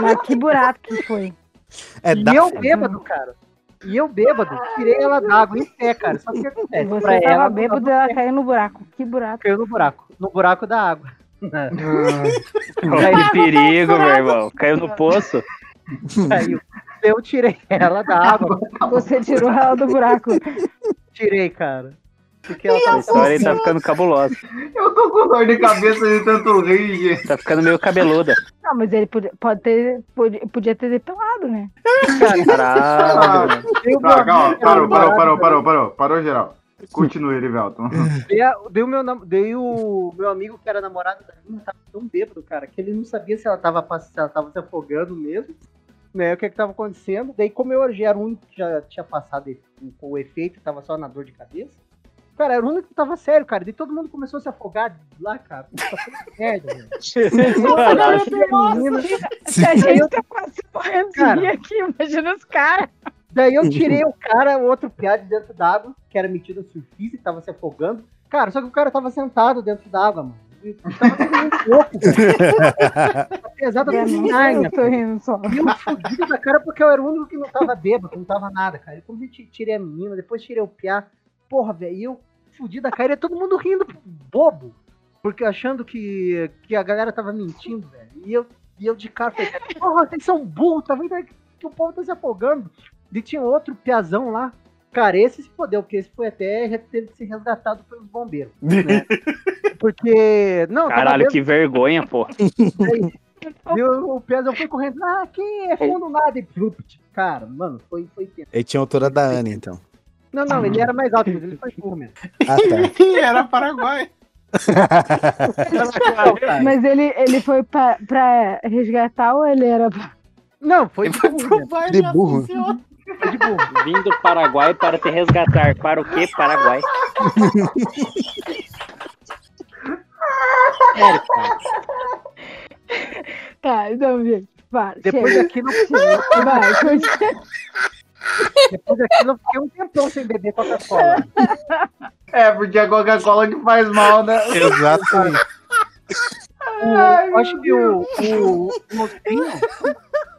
Mas que buraco que foi. É e da... eu bêbado, cara. E eu bêbado, tirei ela d'água em pé, cara. Só que o que acontece? você Pra tava ela, bêbado e ela caiu no buraco. Que buraco. caiu no buraco. No buraco da água. Que perigo, meu irmão. Caiu no poço. Caiu. Eu tirei ela da água. Você tirou ela do buraco. Tirei, cara. Porque ela Essa tava história aí tá ficando cabulosa. Eu tô com dor de cabeça de tanto rir, gente. Tá ficando meio cabeluda. Não, mas ele podia, pode ter, podia, podia ter depilado, né? Caralho. Tá, calma, parou, parou, parou, parou, parou, parou geral. Continue, Erivelton. Dei, a- dei o meu, dei o meu amigo que era namorado da menina, tava tão bêbado, cara, que ele não sabia se ela tava, se ela tava se afogando mesmo, né? O que que tava acontecendo. Daí, como eu já era o único que já tinha passado com o efeito, tava só na dor de cabeça, Cara, era o único que tava sério, cara. E todo mundo começou a se afogar lá, cara. Puta, merda, velho. Se a gente tá quase morrendo de Cara. rir aqui, imagina os caras. Daí eu tirei o cara, o outro piá de dentro d'água, que era metido a surfista e tava se afogando. Cara, só que o cara tava sentado dentro d'água, mano. E Tava todo mundo louco, não, caralho, eu tô rindo só. E eu fudido da cara porque eu era o único que não tava bêbado, que não tava nada, cara. E quando eu ti- tirei a menina, depois tirei o piá, porra, velho, e eu fudi da cara e todo mundo rindo, bobo. Porque achando que, que a galera tava mentindo, velho. E eu, e eu de cara falei, porra, vocês são burros, tá vendo aí que o povo tá se afogando. E tinha outro piazão lá. Cara, esse se fodeu, porque esse foi até teve que ser resgatado pelos bombeiros. né? Porque. Não, Caralho, bêbado. que vergonha, pô. E o, o Piazão foi correndo, ah, aqui é fundo nada, e plupt. Cara, mano, foi, foi tenso. Ele tinha a altura da Ana, então. Não, não, ele era mais alto, mas ele foi burro mesmo. Ah, tá. Era Paraguai. Mas ele, ele foi pra, pra resgatar ou ele era. Não, foi Foi burro De da burro. De burro. Vim do Paraguai para te resgatar. Para o quê, Paraguai? Sério, cara. Tá, então, gente, para. Depois chega. daquilo, Vai, continua. depois daquilo, eu fiquei um tempão sem beber Coca-Cola. É, porque a Coca-Cola que faz mal, né? Exatamente. O- Eu acho que o, o, o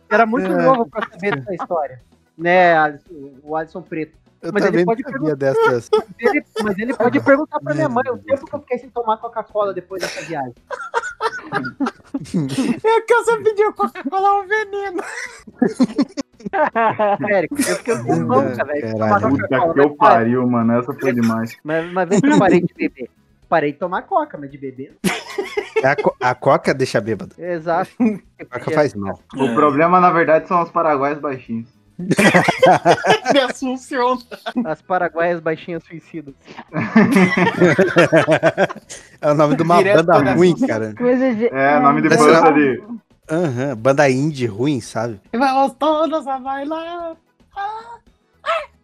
era muito É. novo pra saber dessa história. Né, o Alisson Preto. Eu Mas ele pode sabia dessas. Ele- mas ele pode perguntar pra minha mãe o tempo que eu fiquei sem tomar Coca-Cola depois dessa viagem. É que você pediu Coca-Cola um veneno. Sério, eu fiquei tempão, velho. Puta que eu Mas, pariu, mano. Essa foi demais. Mas uma vez que eu parei de beber. Parei de tomar coca, mas de beber. A, co- a coca deixa bêbado. Exato. A coca faz mal. O problema, na verdade, são os paraguaios baixinhos. Me. As paraguaias baixinhas suicidas. É o nome de uma Direto banda da ruim, Assunção. cara. Coisa de... É, nome de banda não. ali. Aham, banda indie ruim, sabe? Vamos todos a bailar.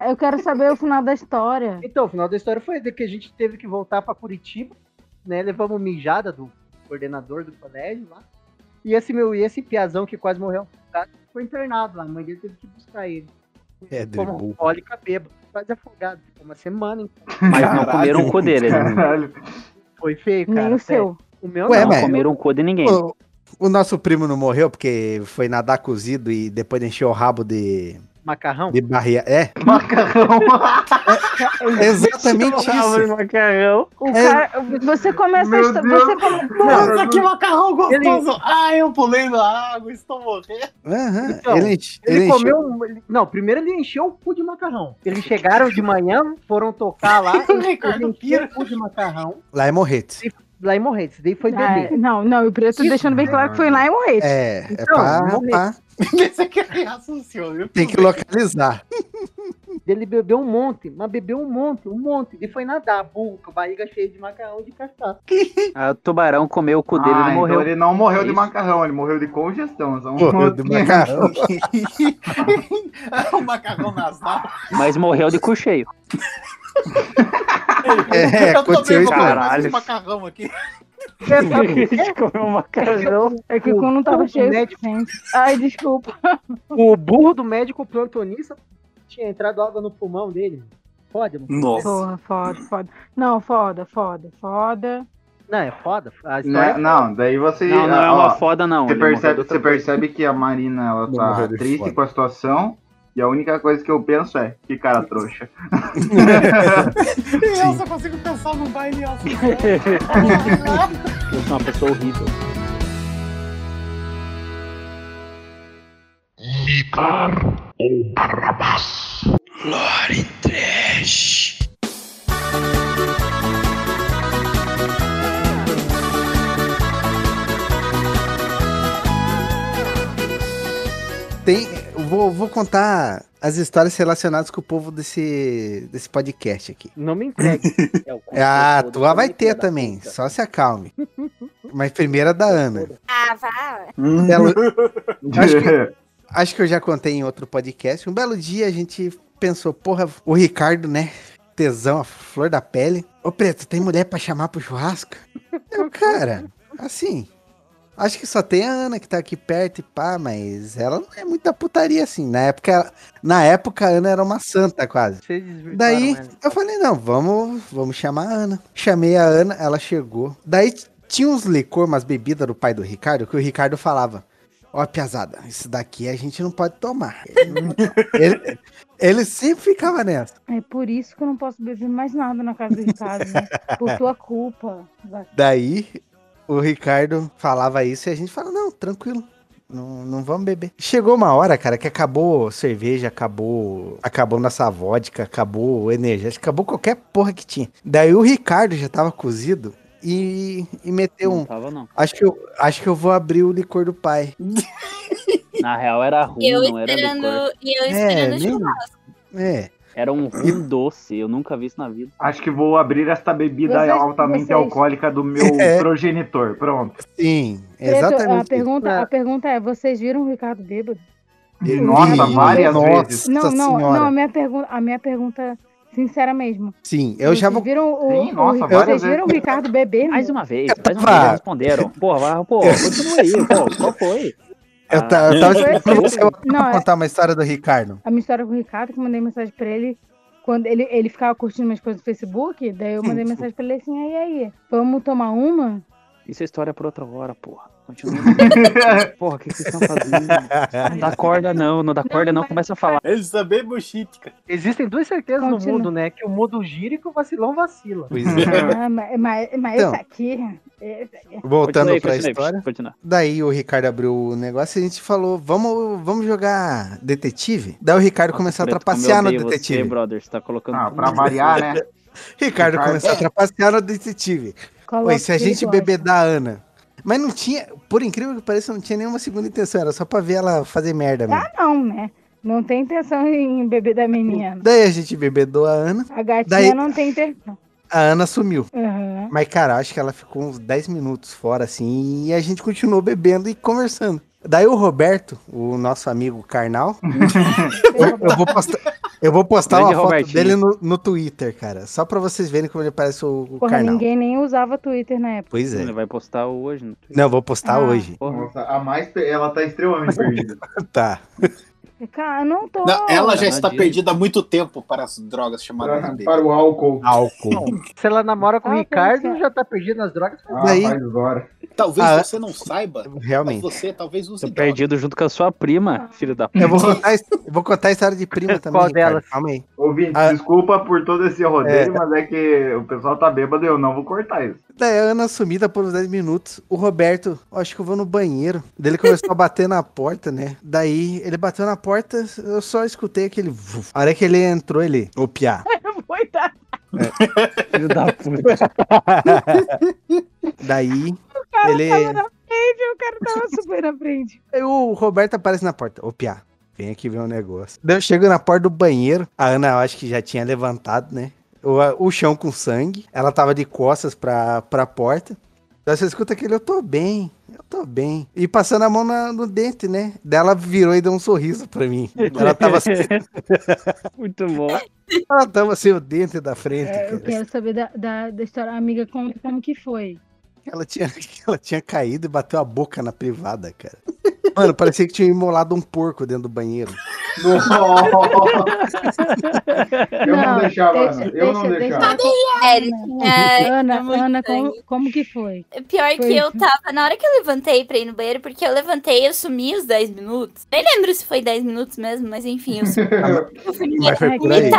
Eu quero saber o final da história. Então, o final da história foi de que a gente teve que voltar pra Curitiba, né? Levamos mijada do coordenador do colégio lá. E esse meu, e esse piazão que quase morreu afogado foi internado lá. A mãe dele teve que buscar ele. É, Como alcoólica bêbado, quase afogado. Ficou uma semana, então. Mas não comeram o cu dele, né? Caralho. Foi feio, cara. Nem o seu. O meu Ué, não. mas- Comeram o cu de ninguém. O, o nosso primo não morreu porque foi nadar cozido e depois encheu o rabo de, Macarrão? de barriga. É, Macarrão. é exatamente isso. macarrão. O É. cara, você começa a Meu Deus. você come- Nossa, que macarrão gostoso. Ai, eu pulei na água, estou morrendo. Aham, Então, ele, Ele, ele encheu- comeu. um- ele- Não, primeiro ele encheu o cu de macarrão. Eles chegaram de manhã, foram tocar lá, ele Ricardo o cu de macarrão lá em Morretes. lá em Morretes. Daí foi Ah, beber. não, não, o preto deixando bem claro que foi lá em Morrete. É, é Então, Morretes. pra- Viu? tem que localizar. Ele bebeu um monte, mas bebeu um monte, um monte. Ele foi nadar, burro, com a barriga cheia de macarrão e de cachaça. Ah, o tubarão comeu o cu dele e Ah, ele então morreu. ele não morreu É de macarrão, ele morreu de congestão. Só um Morreu de macarrão. o macarrão nasal. Mas morreu de cu cheio. É, eu aconteceu também isso. vou Caralho. macarrão aqui. É, sabe, é, comeu macarrão. É que o cu não tava cheio o suficiente. Ai, desculpa. o burro do médico plantonista tinha entrado água no pulmão dele. Pode, não? Nossa. Porra, foda, foda. Não, foda, foda, foda. Não, é foda. A história Né? é Não, daí você. Não, não é ó, uma foda, não. Você percebe, você percebe que a Marina ela Não tá triste foda. com a situação. E a única coisa que eu penso é, que cara trouxa. E eu só consigo pensar num baile assim. Eu sou uma pessoa horrível. Tem, eu vou, vou contar as histórias relacionadas com o povo desse, desse podcast aqui. Não me entregue. É o Ah, a tua vai ter também, puta. só se acalme. Mas primeiro a da Ana. Ah, vá. Um belo- acho, que, acho que eu já contei em outro podcast. Um belo dia a gente pensou, porra, o Ricardo, né? tesão, a flor da pele. Ô, Preto, tem mulher pra chamar pro churrasco? Eu, cara, assim. Acho que só tem a Ana que tá aqui perto e pá, mas ela não é muita putaria assim. Na época, ela- na época a Ana era uma santa quase. Daí ela. eu falei, não, vamos, vamos chamar a Ana. Chamei a Ana, ela chegou. Daí tinha uns licor, umas bebidas do pai do Ricardo, que o Ricardo falava. Ó, piazada, isso daqui a gente não pode tomar. ele, ele sempre ficava nessa. É por isso que eu não posso beber mais nada na casa do Ricardo. né? Por tua culpa. Daí o Ricardo falava isso e a gente fala, não, tranquilo. Não, não vamos beber. Chegou uma hora, cara, que acabou cerveja, acabou. Acabou nossa vodka, acabou o energético, acabou qualquer porra que tinha. Daí o Ricardo já tava cozido e, e meteu Não um. tava, não. Acho que, eu, acho que eu vou abrir o licor do pai. Na real era ruim, eu não era licor. e eu É, esperando o nem- churrasco. É. Era um rum doce, eu nunca vi isso na vida. Acho que vou abrir esta bebida Vocês- altamente vocês- alcoólica do meu É. progenitor. Pronto. Sim, Preto, a exatamente. pergunta, a pergunta é: vocês viram o Ricardo bêbado? Nossa, várias nossa vezes. Não, não, senhora. não, a minha pergunta, a minha pergunta, sincera mesmo. Sim, eu já Vocês vou. viram o, Sim, o- nossa, vocês várias viram o vezes. Ricardo beber? Mais uma vez, mais uma vez, responderam. Pô, continua aí, pô, qual foi? Eu, ta- eu tava esperando pra assim. você Não, é- contar uma história do Ricardo. A minha história com o Ricardo, que eu mandei mensagem pra ele. Quando ele, ele ficava curtindo minhas coisas no Facebook, daí eu mandei mensagem pra ele assim, aí, aí, vamos tomar uma? Isso é história pra outra hora, porra. Continua. porra, o que que vocês estão fazendo? Não dá corda não, não dá corda não, começa a falar. Eles também bullshit, cara. Existem duas certezas Continua. no mundo, né? Que o mundo gira e que o vacilão vacila. Pois é. Ah, mas, mas, mas Então. esse aqui. Esse aqui. Voltando Continua aí, pra continua aí, história. continua. Daí o Ricardo abriu o negócio e a gente falou, vamos, vamos jogar detetive? Daí o Ricardo começou a trapacear no detetive. Você, brother, você tá colocando Ah, pra variar, né? Ricardo Ricardo- começou a trapacear no detetive. Ué, se a gente beber da Ana. Mas não tinha, por incrível que pareça, não tinha nenhuma segunda intenção, era só pra ver ela fazer merda mesmo. Ah, não, né? Não tem intenção em beber da menina. Daí a gente bebedou a Ana, A gatinha Daí- não tem intenção. A Ana sumiu. Aham. Mas, cara, acho que ela ficou uns 10 minutos fora, assim, e a gente continuou bebendo e conversando. Daí o Roberto, o nosso amigo carnal, eu, eu vou postar, eu vou postar uma foto Robertinho. dele no, no Twitter, cara. Só pra vocês verem como ele parece o, o Porra, carnal. ninguém nem usava Twitter na época. Pois é. Ele vai postar hoje no Twitter. Não, eu vou postar Ah. hoje. Porra. Nossa, a mais, ela tá extremamente perdida. Tá. Cara, não tô. Não, ela já está perdida há muito tempo para as drogas chamadas Para, para o álcool. Álcool. Se ela namora com o Ah, Ricardo, é? já tá perdida nas drogas. Ah, Daí- agora. Talvez Ah, você não saiba, mas Realmente. você talvez use Tô perdido junto com a sua prima, filho da Eu vou contar, eu vou contar a história de prima também, Qual delas? Calma aí. Ouvinte, Ah. desculpa por todo esse rodeio, É. mas é que o pessoal tá bêbado e eu não vou cortar isso. Daí a Ana sumida por uns 10 minutos. O Roberto, "Ó, acho que eu vou no banheiro. Daí ele começou a bater na porta, né? Daí ele bateu na porta, eu só escutei aquele. vuf. A hora que ele entrou, ele. Ô, Piá. Coitado. filho da puta. Daí. cara Ele. tava na frente, o cara tava super na frente. Aí o Roberto aparece na porta. Ô, Piá, vem aqui ver um negócio. Daí eu chego na porta do banheiro. A Ana, eu acho que já tinha levantado, né? O, o chão com sangue. Ela tava de costas pra, pra porta. Daí você escuta aquele, eu tô bem, eu tô bem. E passando a mão na- no dente, né? Daí ela virou e deu um sorriso pra mim. Ela tava, sem- Muito bom. ela tava sem o dente da frente. É, eu quero saber da, da, da história. Amiga, como, como que foi? Ela, tinha, ela tinha caído e bateu a boca na privada, cara. Mano, parecia que tinha imolado um porco dentro do banheiro. Eu não, Não, deixava, deixa- Ana. Eu não deixa- deixava. É, tinha- Ana, é muito Ana, como, como que foi? Pior Foi que eu tava, na hora que eu levantei pra ir no banheiro, porque eu levantei, eu sumi os 10 minutos. Nem lembro se foi 10 minutos mesmo, mas enfim, eu sumi. Eu fui Mas foi por aí.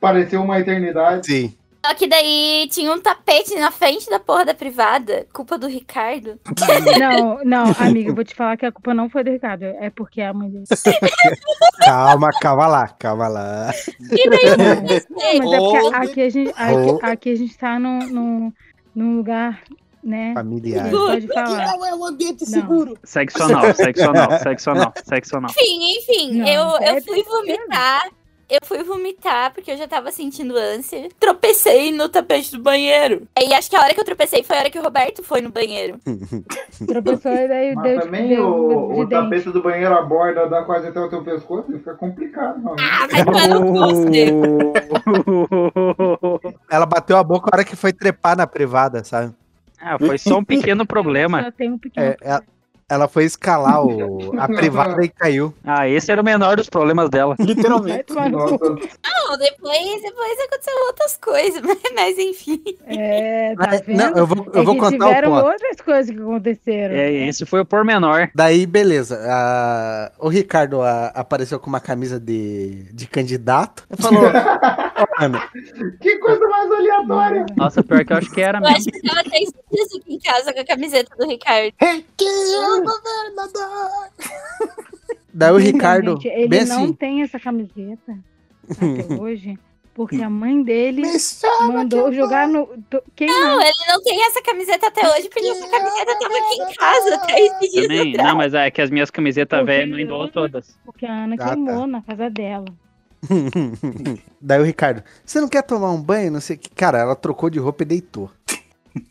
Pareceu uma eternidade. Sim. Só que daí tinha um tapete na frente da porra da privada, culpa do Ricardo. Não, não, amiga, eu vou te falar que a culpa não foi do Ricardo, é porque a mãe dele. Calma, calma lá, calma lá. E daí. Não, mas é porque aqui a gente, Ou- aqui, aqui a gente tá num, num, num lugar, né? Familiar. Pode falar. Não é um ambiente Não. seguro. Seccional, seccional, seccional, seccional. Enfim, enfim, Não, eu, é- eu fui vomitar. Eu fui vomitar porque eu já tava sentindo ânsia. Tropecei no tapete do banheiro. Aí acho que a hora que eu tropecei foi a hora que o Roberto foi no banheiro. Tropeçou e daí Mas deu, também o, de o dente. tapete do banheiro, a borda dá quase até o teu pescoço, fica complicado. Não, Ah, vai tomar no Cê. Ela bateu a boca a hora que foi trepar na privada, sabe? Ah, foi só um pequeno problema. Só tem um pequeno. É, ela, ela foi escalar o, a privada e caiu. Ah, esse era o menor dos problemas dela. Literalmente. Não, depois, depois aconteceu outras coisas, mas, mas enfim. É, tá Mas, não, eu vou, eu É vou contar o ponto. outras coisas que aconteceram. É, esse foi o pormenor. Daí, beleza. a- o Ricardo a- apareceu com uma camisa de, de candidato. E falou: "Ó, mano, que coisa mais aleatória. Nossa, pior que eu acho que era Eu mesmo. acho que tava três dias aqui em casa com a camiseta do Ricardo. Que governador. Daí o Então, Ricardo, gente, ele bem não assim. tem essa camiseta até hoje, porque a mãe dele mandou jogar no. Quem Não, não? ele não tem essa camiseta até hoje, porque essa camiseta tava aqui em casa três dias Também, atrás. não, mas é que as minhas camisetas velhas não endoam todas. Porque a Ana Ah, tá. queimou na casa dela. Daí o Ricardo, você não quer tomar um banho? Não sei o que. Cara, ela trocou de roupa e deitou.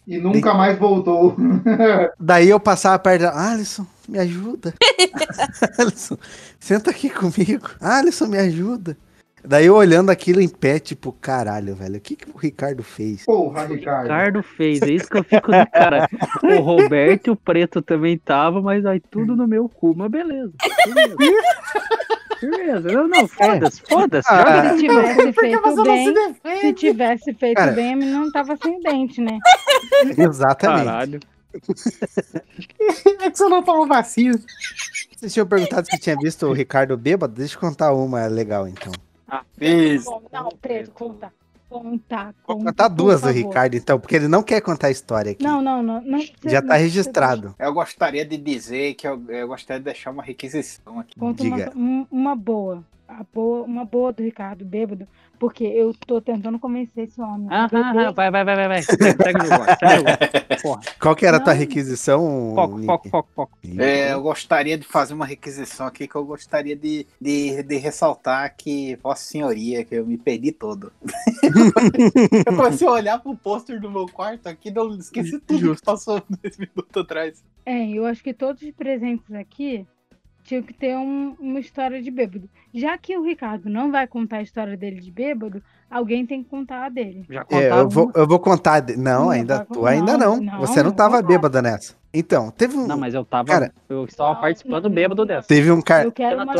E nunca mais voltou. Daí eu passava perto dela, Alisson, me ajuda. Alisson, senta aqui comigo. Alisson, me ajuda. Daí eu olhando aquilo em pé, tipo, caralho, velho, o que, que o Ricardo fez? Porra, Ricardo. Ricardo fez, é isso que eu fico do cara. O Roberto e o Preto também tava, mas aí tudo no meu cu, mas beleza. Beleza. Beleza. Não, não, foda-se, foda-se. Ah, Se tivesse feito se bem, se tivesse feito Cara. bem, não tava sem dente, né? Exatamente. Caralho. É que você não tomou vacina. Vocês tinham perguntado se tinha visto o Ricardo bêbado? Deixa eu contar uma legal, então. Isso. Bom, não, Preto, conta. Conta. Vou conta, contar por duas do. Ricardo, então, porque ele não quer contar a história aqui. Não, não, não. não Já tá registrado. Eu gostaria de dizer que eu, eu gostaria de deixar uma requisição aqui. Conta uma, Diga. um- uma boa. A boa. Uma boa do Ricardo bêbado, porque eu tô tentando convencer esse homem. a Aham, beber. aham, vai, vai, vai, vai, vai. Segue segue o jogo, segue. Qual que era a tua requisição? Foco, foco, foco, foco. É, eu gostaria de fazer uma requisição aqui que eu gostaria de, de, de ressaltar que Vossa Senhoria, que eu me perdi todo. eu comecei a olhar pro pôster do meu quarto aqui, não esqueci tudo que passou dois minutos atrás. É, eu acho que todos os presentes aqui tinham que ter um- uma história de bêbado. Já que o Ricardo não vai contar a história dele de bêbado, alguém tem que contar a dele. Já É, eu, vou, eu vou contar. de- Não, Não, ainda, tu con- ainda não. não, Você não não tava vou bêbada nessa. Então, teve um, Não, mas eu tava. Cara- eu estava participando bêbado dessa. teve um car... Eu quero uma.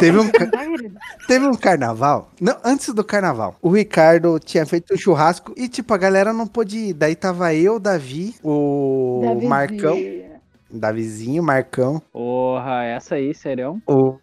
Teve tá- um, Tá, teve um carnaval. Não, antes do carnaval. O Ricardo tinha feito um churrasco e, tipo, a galera não pôde ir. Daí tava eu, Davi, o. Marcão, Davizinho, Marcão, Porra, essa aí, serão. o.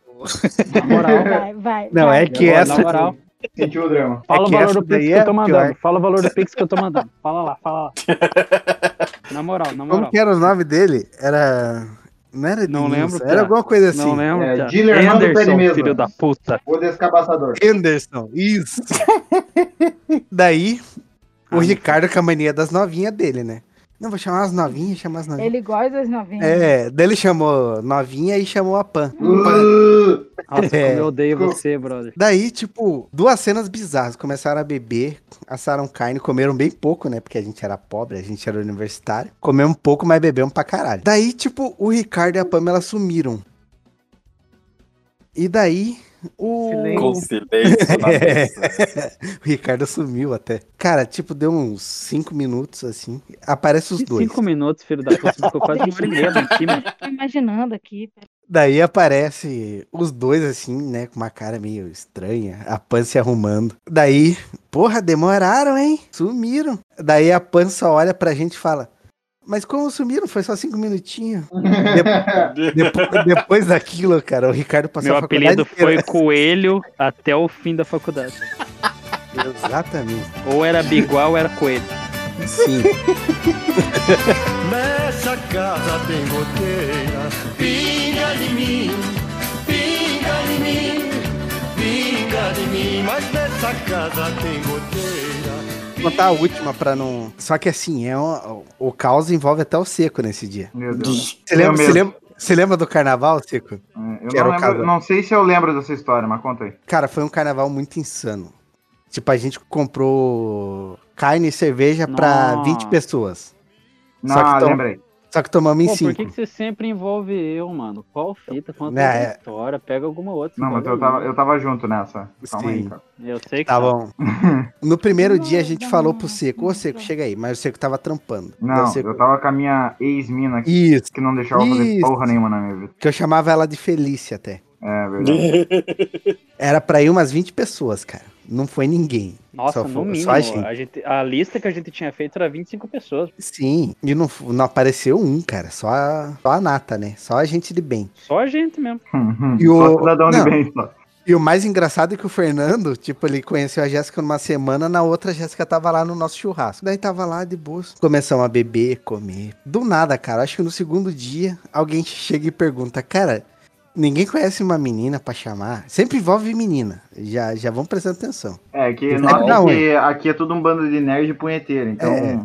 Na moral. Vai, vai. Não, vai. é que Na essa. moral. Sentiu o drama. Fala É o valor do Pix que é eu tô mandando. pior. Fala o valor do Pix que eu tô mandando. Fala lá, fala lá. Na moral, na Como moral. que era o nome dele? Era. Não era Não Denilson, lembro, Era alguma coisa assim. Não lembro. É, cara. Diller Armando Pé de Anderson, filho da puta. O descabaçador. Anderson, isso. Daí, o Ah, Ricardo com a mania das novinhas dele, né? Não, vou chamar as novinhas, chamar as novinhas. Ele gosta das novinhas. É, daí ele chamou novinha e chamou a Pan. Uh, Nossa, É. como eu odeio você, brother. Daí, tipo, duas cenas bizarras. Começaram a beber, assaram carne, comeram bem pouco, né? Porque a gente era pobre, a gente era universitário. Comemos pouco, mas bebemos pra caralho. Daí, tipo, o Ricardo e a Pamela sumiram. E daí, o. Com silêncio na mesa. o Ricardo sumiu até. Cara, tipo, deu uns cinco minutos assim. Aparece os dois. Cinco minutos, filho da puta. Ficou quase uma hora e meia no time. Tô imaginando aqui. Daí aparece os dois assim, né? Com uma cara meio estranha. A Pan se arrumando. Daí, porra, demoraram, hein? Sumiram. Daí a Pan só olha pra gente e fala. Mas como sumiram? Foi só cinco minutinhos. De- depois, depois daquilo, cara, o Ricardo passou Meu a faculdade apelido foi inteira. Coelho até o fim da faculdade. Exatamente. Ou era bigual ou era coelho. Sim. Nessa casa tem goteira, pinga de mim, pinga de mim, pinga de mim, mas nessa casa tem goteira. Vou contar a última pra não. Só que assim, é um- o caos envolve até o seco nesse dia. Meu Deus. Você lembra, Eu você lembra, você lembra do carnaval, Seco? Eu Que era não, lembro, não sei se eu lembro dessa história, mas conta aí. Cara, foi um carnaval muito insano. Tipo, a gente comprou carne e cerveja pra Nossa. 20 pessoas. Não, Só que tom- lembrei. Só que tomamos em Pô, por 5. que, que você sempre envolve eu, mano? Qual fita? Conta É, outra é. história, pega alguma outra. Não, mas eu tava, aí. eu tava junto nessa. Calma aí, Sim. cara. Eu sei que Tá tá. bom. No primeiro dia a gente falou pro Seco, ô Seco, chega aí. Mas o Seco tava trampando. Não, Seco- eu tava com a minha ex-mina aqui, Isso, que não deixava eu fazer Isso. porra nenhuma na minha vida. que eu chamava ela de Felícia até. É verdade. Era pra ir umas 20 pessoas, cara. Não foi ninguém. Nossa, Só no foi- mínimo. só a gente. a, gente- a lista que a gente tinha feito era 25 pessoas. Sim, e não, não apareceu um, cara. Só a, só a nata, né? Só a gente de bem. Só a gente mesmo. E Só o- cidadão não. de bem, só. E o mais engraçado é que o Fernando, tipo, ele conheceu a Jéssica numa semana, na outra a Jéssica tava lá no nosso churrasco. Daí tava lá de boa. Começamos a beber, comer. Do nada, cara. Acho que no segundo dia, alguém chega e pergunta, cara, ninguém conhece uma menina pra chamar? Sempre envolve menina. Já, já vão prestando atenção. É que, nós, dá aqui, aqui é tudo um bando de nerd punheteiro, então. É.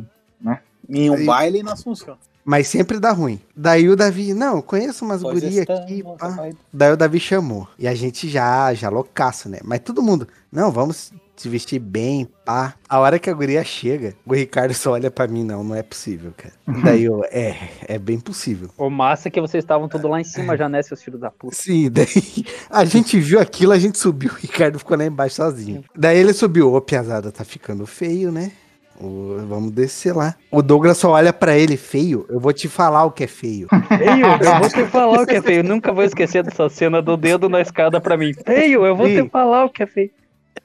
Em um Aí- baile não funciona. Mas sempre dá ruim. Daí o Davi, não, conheço umas Pois gurias aqui. nossa, pá. Daí o Davi chamou. E a gente já, já loucaço, né? Mas todo mundo, não, vamos se vestir bem, pá. A hora que a guria chega, o Ricardo só olha pra mim, não, não é possível, cara. Daí eu, é, é bem possível. O massa é que vocês estavam tudo lá em cima já, né, seus filhos da puta. Sim, daí a gente viu aquilo, a gente subiu, o Ricardo ficou lá embaixo sozinho. Daí ele subiu, ô, piazada, tá ficando feio, né? Ô, vamos descer lá. O Douglas só olha pra ele feio, eu vou te falar o que é feio. Feio, eu vou te falar o que é feio. Nunca vou esquecer dessa cena do dedo na escada pra mim. Feio, eu vou te Sim. falar o que é feio.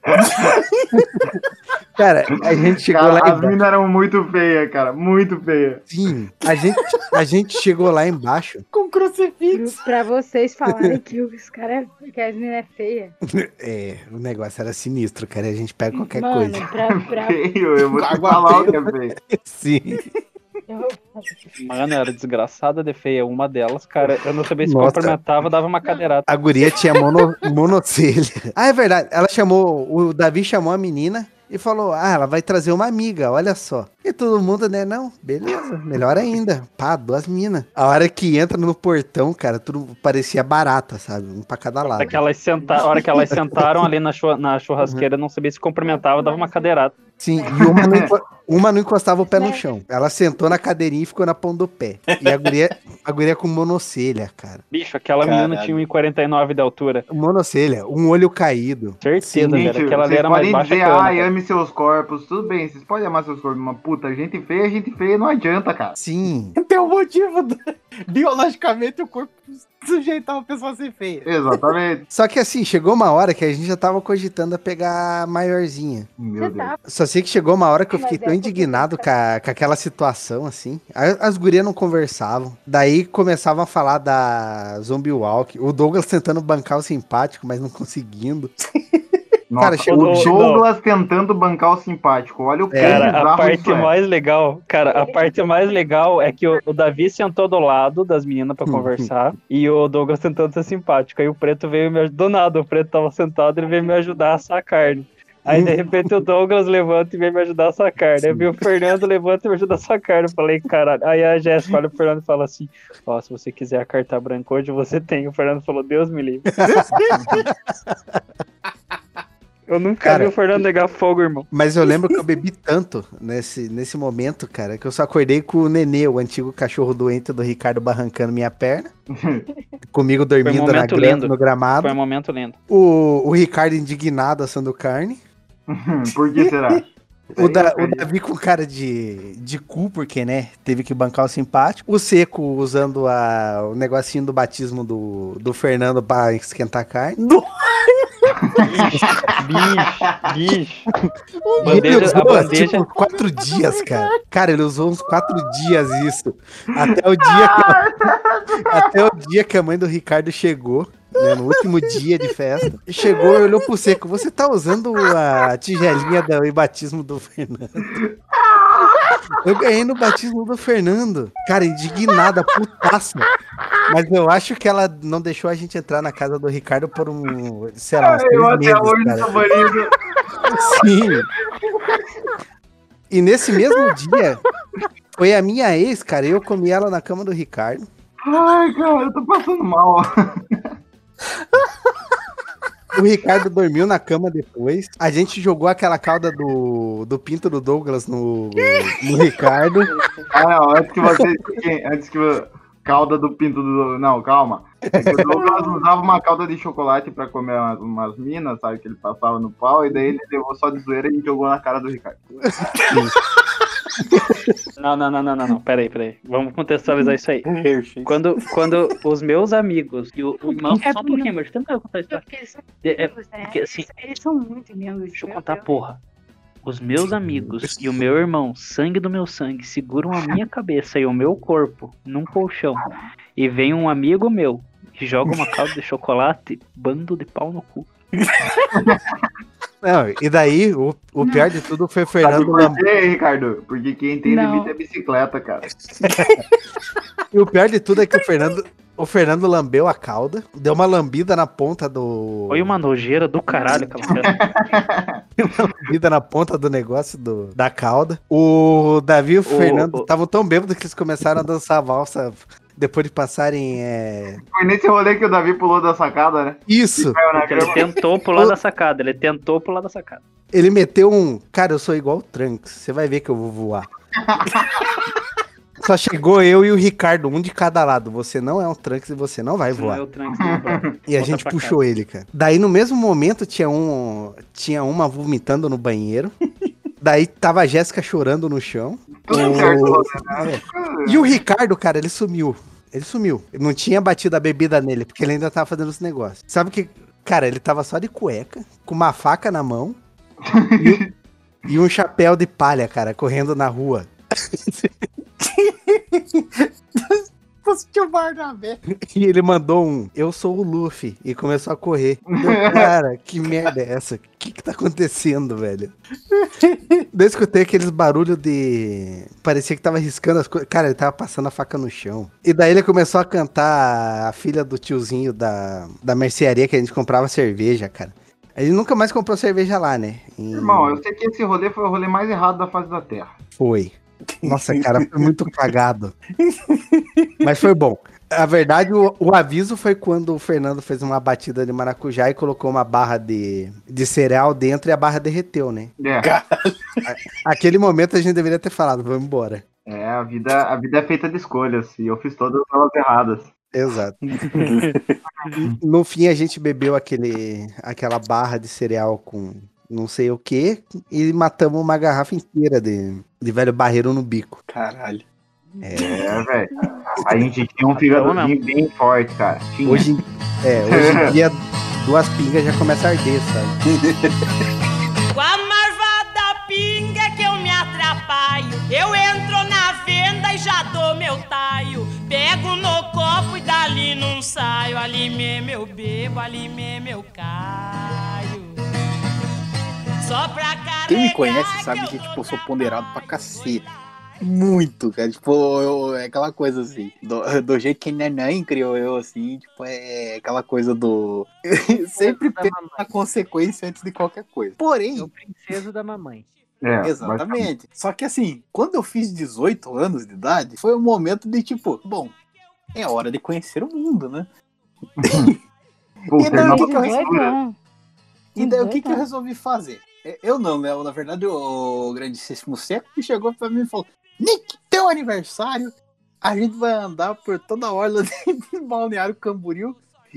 Cara, a gente chegou Cara, lá as embaixo. minas eram muito feias, cara. Muito feias. Sim, a gente, a gente chegou lá embaixo. Com crucifixo. Pra vocês falarem que os caras, que as meninas é feia. É, o negócio era sinistro, cara. A gente pega qualquer Mano, coisa. pra, pra, Feio, eu vou te Água falar o que feia. é feio. Sim. Mano, era desgraçada de feia. Uma delas, cara, eu não sabia se Nossa. cumprimentava, dava uma cadeirada. A guria tinha mono, monocelha. Ah, é verdade. Ela chamou, o Davi chamou a menina e falou: Ah, ela vai trazer uma amiga, olha só. E todo mundo, né? Não, beleza, melhor ainda. Pá, duas minas. A hora que entra no portão, cara, tudo parecia barata, sabe? Um pra cada lado. que elas, senta... a hora que elas sentaram ali na, chu- na churrasqueira, não sabia se cumprimentava, dava uma cadeirada. Sim, e uma não, uma não encostava o pé no chão. Ela sentou na cadeirinha e ficou na pão do pé. E a guria, a guria com monocelha, cara. Bicho, aquela menina Caralho. tinha 1,49 de altura. Monocelha, um olho caído. Certeza, Sim, velho. Aquela ali era mais baixa dizer, que eu. ai, né, ame seus corpos. Tudo bem, vocês podem amar seus corpos, mas puta, gente feia, gente feia não adianta, cara. Sim. Tem um motivo. do- Biologicamente, o corpo sujeitava a pessoa a ser feia. Exatamente. Só que assim, chegou uma hora que a gente já tava cogitando a pegar a maiorzinha. Meu Deus. tá. Só sei que chegou uma hora que eu fiquei é tão porque indignado com, a- com aquela situação, assim. As gurias não conversavam. Daí começavam a falar da Zombie Walk. O Douglas tentando bancar o simpático, mas não conseguindo. Nossa, Cara, chegou- o chegou- Douglas tentando bancar o simpático. Olha o quão Cara, a parte isso é. mais legal, cara, a parte mais legal é que o, o Davi sentou do lado das meninas pra conversar e o Douglas tentando ser simpático. Aí o preto veio me ajudar. Do nada, o preto tava sentado, ele veio me ajudar a assar a carne. Aí de repente o Douglas levanta e vem me ajudar a a carne. Aí veio o Fernando levanta e me ajuda a carne. Eu falei, caralho. Aí a Jéssica olha pro Fernando e fala assim: Ó, se você quiser a carta branca hoje, você tem. O Fernando falou, Deus me livre. Eu nunca Cara, vi o Fernando negar fogo, irmão. Mas eu lembro que eu bebi tanto nesse, nesse momento, cara, que eu só acordei com o Nenê, o antigo cachorro doente do Ricardo barrancando minha perna. Comigo dormindo na momento grama, no gramado. Foi um momento lindo. O, o Ricardo indignado assando carne. Por que será? O, da- o Davi com cara de, de cu, porque, né? Teve que bancar o simpático. O Seco usando a, o negocinho do batismo do, do Fernando pra esquentar a carne. Bicho, bicho. E ele Bandeja, usou, a bandeja. tipo, quatro dias, cara. Cara, ele usou uns quatro dias isso. Até o dia que, até o dia que a mãe do Ricardo chegou. Né, no último dia de festa, chegou e olhou pro seco. Você tá usando a tigelinha do batismo do Fernando? Eu ganhei no batismo do Fernando. Cara, indignada, putaça. Mas eu acho que ela não deixou a gente entrar na casa do Ricardo por um, sei lá, uns Eu três até meses, hoje cara. Sim. E nesse mesmo dia, foi a minha ex, cara. Eu comi ela na cama do Ricardo. Ai, cara, eu tô passando mal. O Ricardo dormiu na cama depois. A gente jogou aquela cauda do, do pinto do Douglas no, no Ricardo. Ah, não, antes que você. Antes que. Cauda do pinto do. Não, calma. É que o Douglas usava uma calda de chocolate pra comer umas, umas minas, sabe? Que ele passava no pau, e daí ele levou só de zoeira e jogou na cara do Ricardo. Não, não, não, não, não, não. Peraí, peraí. Vamos contextualizar isso aí. Quando, quando os meus amigos e o, o irmão. É Só um pouquinho, mas tenta eu contar a história. Porque eles são É, é, lindos, né? porque, assim, Eles são muito lindos. Deixa eu meu contar, Deus. porra. Os meus amigos e o meu irmão, sangue do meu sangue, seguram a minha cabeça e o meu corpo num colchão. E vem um amigo meu que joga uma calda de chocolate, bando de pau no cu. Não, e daí, o, o pior de tudo foi o Sabe Fernando por Lam... quê, Ricardo? Porque quem tem Não. limite é bicicleta, cara. E o pior de tudo é que o Fernando, o Fernando lambeu a cauda, deu uma lambida na ponta do. Foi uma nojeira do caralho aquela festa. lambida na ponta do negócio do, da cauda. O Davi e o, Fernando o- estavam tão bêbados que eles começaram a dançar a valsa depois de passarem. É... Foi nesse rolê que o Davi pulou da sacada, né? Isso! Ele tentou pular da sacada, ele tentou pular da sacada. Ele meteu um. Cara, eu sou igual o Trunks. Você vai ver que eu vou voar. Só chegou eu e o Ricardo, um de cada lado. Você não é um Trunks e você não vai Não voar. é o Trunks, não vai. E a Volta gente puxou ele, cara. Daí no mesmo momento tinha um. Tinha uma vomitando no banheiro. Daí tava a Jéssica chorando no chão. O- né? E o Ricardo, cara, ele sumiu. Ele sumiu. Não tinha batido a bebida nele, porque ele ainda tava fazendo os negócios. Sabe que, cara, ele tava só de cueca, com uma faca na mão e, e um chapéu de palha, cara, correndo na rua. Barnabé. E ele mandou um, eu sou o Luffy, e começou a correr. Eu, cara, que merda é essa? O que que tá acontecendo, velho? Daí eu escutei aqueles barulhos de... Parecia que tava riscando as coisas. Cara, ele tava passando a faca no chão. E daí ele começou a cantar a filha do tiozinho da, da mercearia que a gente comprava cerveja, cara. A gente nunca mais comprou cerveja lá, né? E Irmão, eu sei que esse rolê foi o rolê mais errado da face da Terra. Foi. Nossa, cara, foi muito cagado. Mas foi bom. A verdade, o, o aviso foi quando o Fernando fez uma batida de maracujá e colocou uma barra de, de cereal dentro e a barra derreteu, né? É, Aquele momento a gente deveria ter falado, vamos embora. é a, vida, a vida é feita de escolhas e eu fiz todas elas erradas. Exato. no fim, a gente bebeu aquele, aquela barra de cereal com não sei o que e matamos uma garrafa inteira de, de velho barreiro no bico. Caralho. É, velho. A gente tinha um fígadozinho bem forte, cara. Tinha. Hoje, em- é, hoje em dia, duas pingas já começa a arder, sabe? Com a marvada pinga que eu me atrapalho. Eu entro na venda e já dou meu taio. Pego no copo e dali não saio. Ali mesmo eu bebo, ali mesmo eu caio. Só pra carregar. Quem me conhece sabe que, tipo, eu sou ponderado pra cacete. Muito, cara. Tipo, eu- é aquela coisa assim. Do, do jeito que neném criou eu, assim, tipo, é aquela coisa do. Sempre pensa na consequência antes de qualquer coisa. Porém, É o princeso da mamãe. É, Exatamente. Só que assim, quando eu fiz 18 anos de idade, foi um momento de tipo, bom, é hora de conhecer o mundo, né? Pô, E daí, o que que eu 18 resolvi? E daí o que, que eu 18 resolvi fazer? É, Eu não, né? Na verdade, o grandíssimo Seco que chegou pra mim e falou: Nick, teu aniversário, a gente vai andar por toda a orla de Balneário Camboriú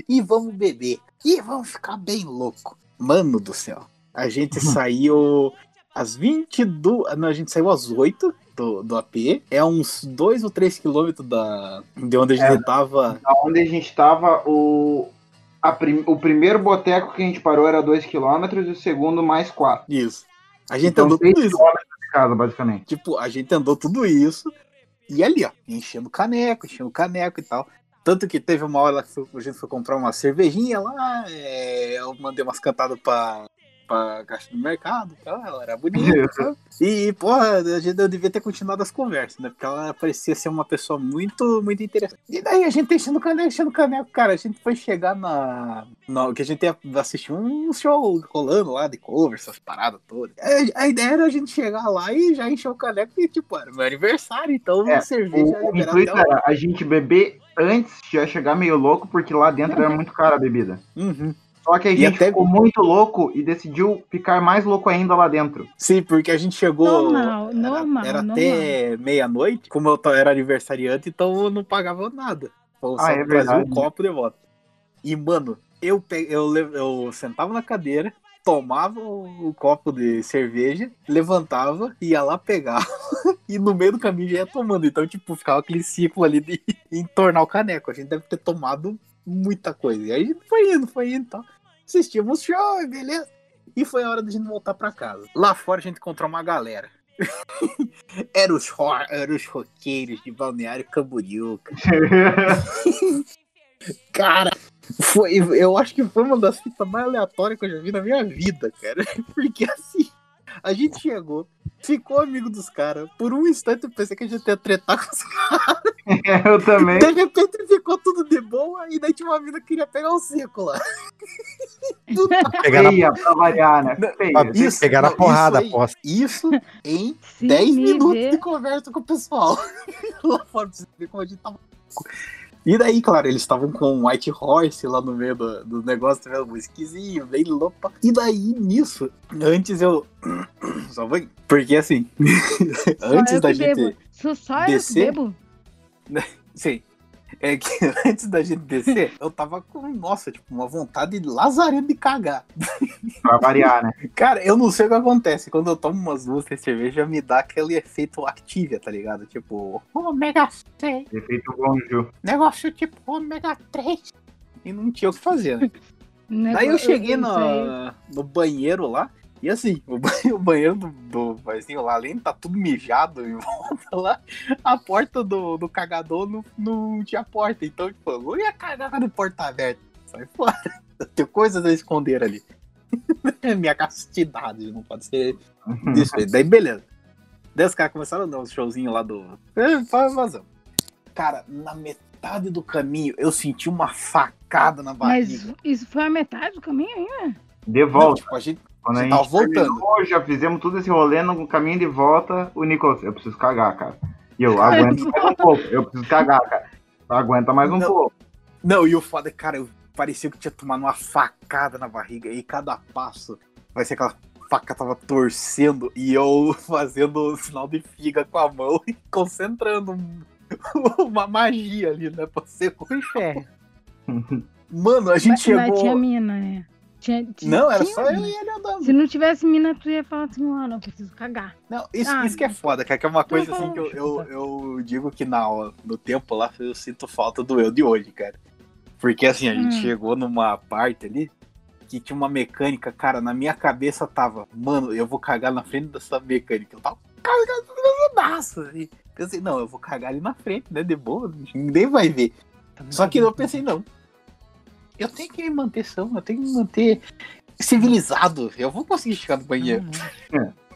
e vamos beber. E vamos ficar bem louco. Mano do céu. A gente saiu às 22. Não, a gente saiu às 8 do, do AP. É uns 2 ou 3 quilômetros da, de onde a gente É. tava. Onde a gente tava, o, prim- o primeiro boteco que a gente parou era 2km e o segundo mais 4. Isso. A gente Então, andou 3 tudo isso. de casa, basicamente. Tipo, a gente andou tudo isso. E ali, ó, enchendo caneco, enchendo caneco e tal. Tanto que teve uma hora que a gente foi comprar uma cervejinha lá. é, eu mandei umas cantadas pra, pra caixa do mercado e tal. Ela era bonita. E, porra, a gente eu devia ter continuado as conversas, né? Porque ela parecia ser uma pessoa muito, muito interessante. E daí a gente enchendo caneco, enchendo caneco, cara. A gente foi chegar na. na que a gente ia assistir um show rolando lá de cover, essas paradas todas. A, a ideia era a gente chegar lá e já encher o caneco e, tipo, era meu aniversário, então É, a cerveja O, o intuito o- era a gente beber antes de já chegar meio louco, porque lá dentro era muito cara a bebida. Uhum. Só que a gente até- ficou muito louco e decidiu ficar mais louco ainda lá dentro. Sim, porque a gente chegou. Normal, era, normal, Era normal. até meia-noite, como eu era aniversariante, então eu não pagava nada. Então Ah, só é trazia verdade. um copo de volta. E, mano, eu, pe... eu, le- eu sentava na cadeira, tomava o, copo de cerveja, levantava, ia lá pegar. e no meio do caminho já ia tomando. Então, tipo, ficava aquele ciclo ali de entornar o caneco. A gente deve ter tomado muita coisa. E aí foi indo, foi indo e tal. Assistimos show, beleza. E foi a hora da gente voltar pra casa. Lá fora a gente encontrou uma galera. Era os, era os roqueiros de Balneário Camboriú. cara. Cara, foi, eu acho que foi uma das fitas mais aleatórias que eu já vi na minha vida, cara. Porque assim, a gente chegou, ficou amigo dos caras. Por um instante eu pensei que a gente ia tretar com os caras. eu também. De repente ficou tudo de boa e daí tinha uma mina que queria pegar o seco lá. Do nada. Pegar na, Feia, pra variar, né? Feia. Isso, pegar na porrada, isso aí. aposto. Isso em Se 10 me minutos ver- de conversa com o pessoal. lá fora, pra você ver como a gente tava. E daí, claro, eles estavam com um White Horse lá no meio do, do negócio, tá? Um whiskyzinho, bem loupa. E daí, nisso, antes eu. Só vou. Porque assim, antes da gente. bebo. Só eu descer- bebo. Sim. É que antes da gente descer, eu tava com, nossa, tipo, uma vontade lazarenta de cagar. Pra variar, né? Cara, eu não sei o que acontece. Quando eu tomo umas duas três cervejas, me dá aquele efeito Activia, tá ligado? Tipo, ômega 6, Efeito Gonju. negócio tipo ômega 3. E não tinha o que fazer, né? Negócio- Daí eu cheguei no, no banheiro lá, e assim, o, ba- o banheiro do, do barzinho lá, além de tá tudo mijado em volta lá, a porta do, do cagador não, não tinha porta. Então, tipo, eu ia cagar de porta aberta. Sai fora. Eu tenho coisas a esconder ali. Minha castidade, não pode ser isso aí. Daí, beleza. Daí os caras começaram a dar uns showzinhos lá do. É, vazão. Cara, na metade do caminho, eu senti uma facada na barriga. Mas isso foi a metade do caminho ainda? De Não, volta. tipo, a gente, Quando a você gente tava voltando. terminou, já fizemos todo esse rolê no caminho de volta. O Nicolas, eu preciso cagar, cara. E eu aguento mais um pouco. Eu preciso cagar, cara. Aguenta mais um Não. pouco. Não, e o foda, é, cara, eu parecia que tinha tomado uma facada na barriga. E cada passo vai ser aquela faca tava torcendo e eu fazendo o sinal de figa com a mão e concentrando um- uma magia ali, né? Pra ser. Mano, a gente Mas- chegou. Mas tinha mina, né? Tinha, tinha- Não, era tinha só eu e ele andando. Se não tivesse mina, tu ia falar assim, mano, eu preciso cagar. Não, isso, Ah, isso que é foda, cara, que é uma coisa assim que eu, eu, eu digo que na, no tempo lá eu sinto falta do eu de hoje, cara. Porque assim, a gente Hum. chegou numa parte ali que tinha uma mecânica, cara, na minha cabeça tava, mano, eu vou cagar na frente dessa mecânica. Eu tava cagando assim. Pensei, não, eu vou cagar ali na frente, né? De boa, ninguém vai ver. Só que eu pensei, não. Eu tenho que me manter são, eu tenho que me manter civilizado. Eu vou conseguir chegar no banheiro.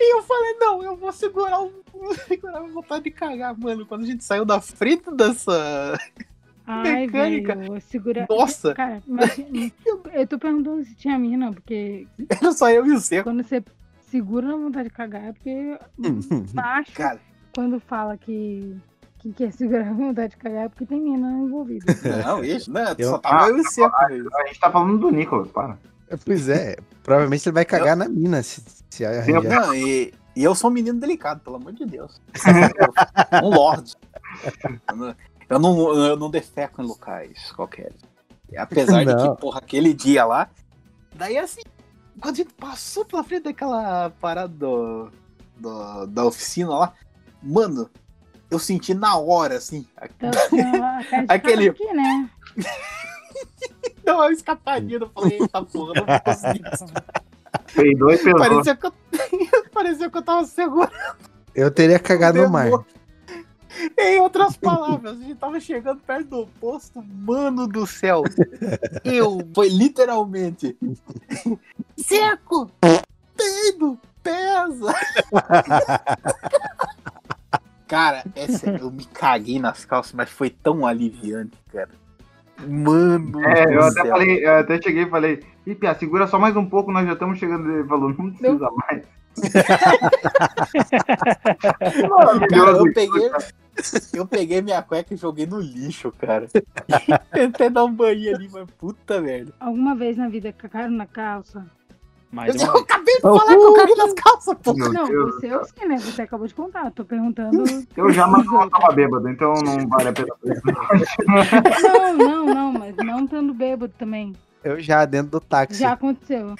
E eu falei, não, eu vou segurar. Vou segurar a vontade de cagar, mano. Quando a gente saiu da frente dessa. Ai, Mecânica. velho, segura. Nossa! Cara, mas eu tô perguntando se tinha mina, porque Era só eu e o Seco. quando você segura na vontade de cagar, é porque macho, Cara, quando fala que, que quer segurar a vontade de cagar, é porque tem mina envolvida. não, isso, não, Eu- só tava eu e o Seco. A gente tá falando do Nicolas, para. Pois é, provavelmente ele vai cagar na mina se, se arranjar. Não, e, e eu sou um menino delicado, pelo amor de Deus. um lorde. Eu não, eu não, eu defeco em locais qualquer. Apesar de Não. que, porra, aquele dia lá. Daí assim, quando a gente passou pela frente daquela parada do, do- da oficina lá, mano, eu senti na hora, assim, Então, Aquele- aqui, né? deu uma escapadinha, eu falei, eita porra, não vou conseguir. Pesou. Parecia que eu, parecia que eu tava seguro. Eu teria cagado no mar. Em outras palavras, a gente tava chegando perto do posto, mano do céu. Eu, foi literalmente. Seco! Peido! Pesa! Cara, essa, eu me caguei nas calças, mas foi tão aliviante, cara. Mano É, eu até céu. falei, eu até cheguei e falei, Ih, Pia, segura só mais um pouco, nós já estamos chegando. Ele falou, não precisa mais. Cara, eu peguei, Eu peguei minha cueca e joguei no lixo, cara. Tentei dar um banho ali, mas puta merda. Alguma vez na vida cagaram na calça? Mais Eu acabei de falar que eu caguei nas calças, pô. Meu não, Deus. você eu sei, né? Você acabou de contar. Tô perguntando. Eu já mas eu tava bêbado, então não vale a pena. Não, não, não, mas não estando bêbado também. Eu já dentro do táxi. Já aconteceu.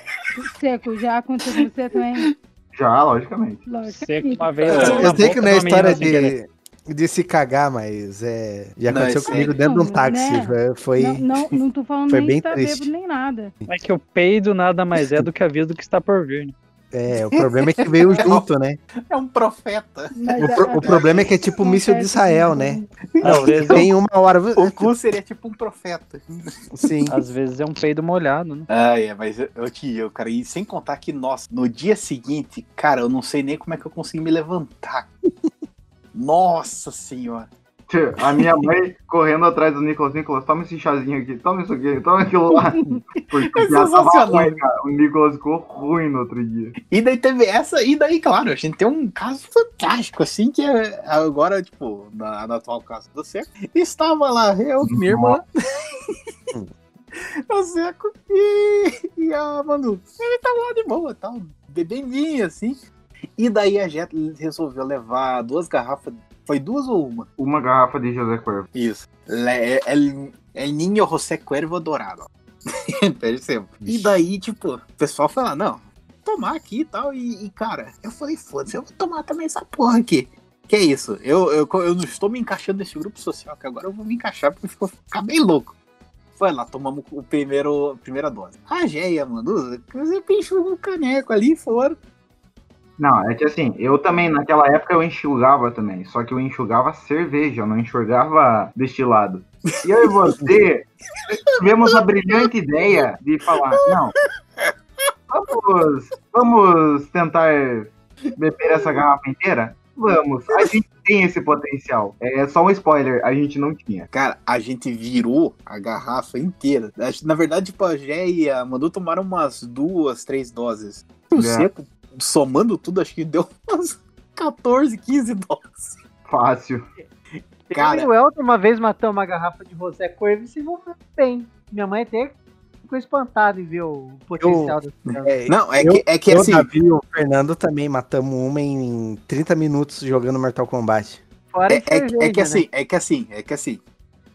Seco, já aconteceu com você também? Já, logicamente. Lógico. Seco uma vez. Eu, eu na sei que não é história de, de se cagar, mas é, já Não, aconteceu comigo aí- dentro de um táxi. né? Foi. Não, não, não tô falando Foi nem bem que tá triste. bêbado nem nada. É que o peido nada mais é do que aviso do que está por vir. Né? É, o problema é que veio junto, né? É um profeta. O, pro- o problema é que é tipo o míssil de Israel, né? Às vezes, é, Tem uma hora. O cu seria tipo um profeta. Sim. às vezes é um peido molhado, né? Ah, é, mas eu, eu te eu, cara, e sem contar que, nossa, no dia seguinte, cara, eu não sei nem como é que eu consegui me levantar. Nossa senhora. A minha mãe correndo atrás do Nicolas. Nicolas, toma esse chazinho aqui, toma isso aqui, toma aquilo lá. Porque É sensacional. ruim, cara. O Nicolas ficou ruim no outro dia. E daí teve essa, e daí, claro, a gente tem um caso fantástico, assim, que é agora, tipo, na, na atual casa do Seco. Estava lá, eu, minha irmã, o Seco e, e a Manu. Ele tava lá de boa, tal, bebendinho, assim. E daí a gente resolveu levar duas garrafas. Foi duas ou uma? Uma garrafa de José Cuervo. Isso. Le- El, El Niño José Cuervo Dourado. Percebo. E daí, tipo, o pessoal foi lá, não, tomar aqui e tal. E, e, cara, eu falei, foda-se, eu vou tomar também essa porra aqui. Que é isso? Eu, eu, eu não estou me encaixando nesse grupo social, que agora eu vou me encaixar porque ficou ficar bem louco. Foi lá, tomamos o primeiro, a primeira dose. A Geia, mano, você pinchou um caneco ali e foram. Não, é que assim, eu também, naquela época eu enxugava também. Só que eu enxugava cerveja, eu não enxugava destilado. E eu e você tivemos a brilhante ideia de falar, não, vamos, vamos tentar beber essa garrafa inteira? Vamos, a gente tem esse potencial. É só um spoiler, a gente não tinha. Cara, a gente virou a garrafa inteira. Na verdade, a Gé e a Manu tomaram umas duas, três doses. O É. seco, somando tudo, acho que deu umas 14, 15 doses. Fácil. Cara. Eu e o Elton uma vez matou uma garrafa de Rosé Corvo e se envolveu bem. Minha mãe até ficou espantada em ver o potencial do É, Não, é eu- que, é que eu, assim. Davi e o Fernando também matamos uma em 30 minutos jogando Mortal Kombat. Fora É, é, é que né? assim, é que assim, é que assim.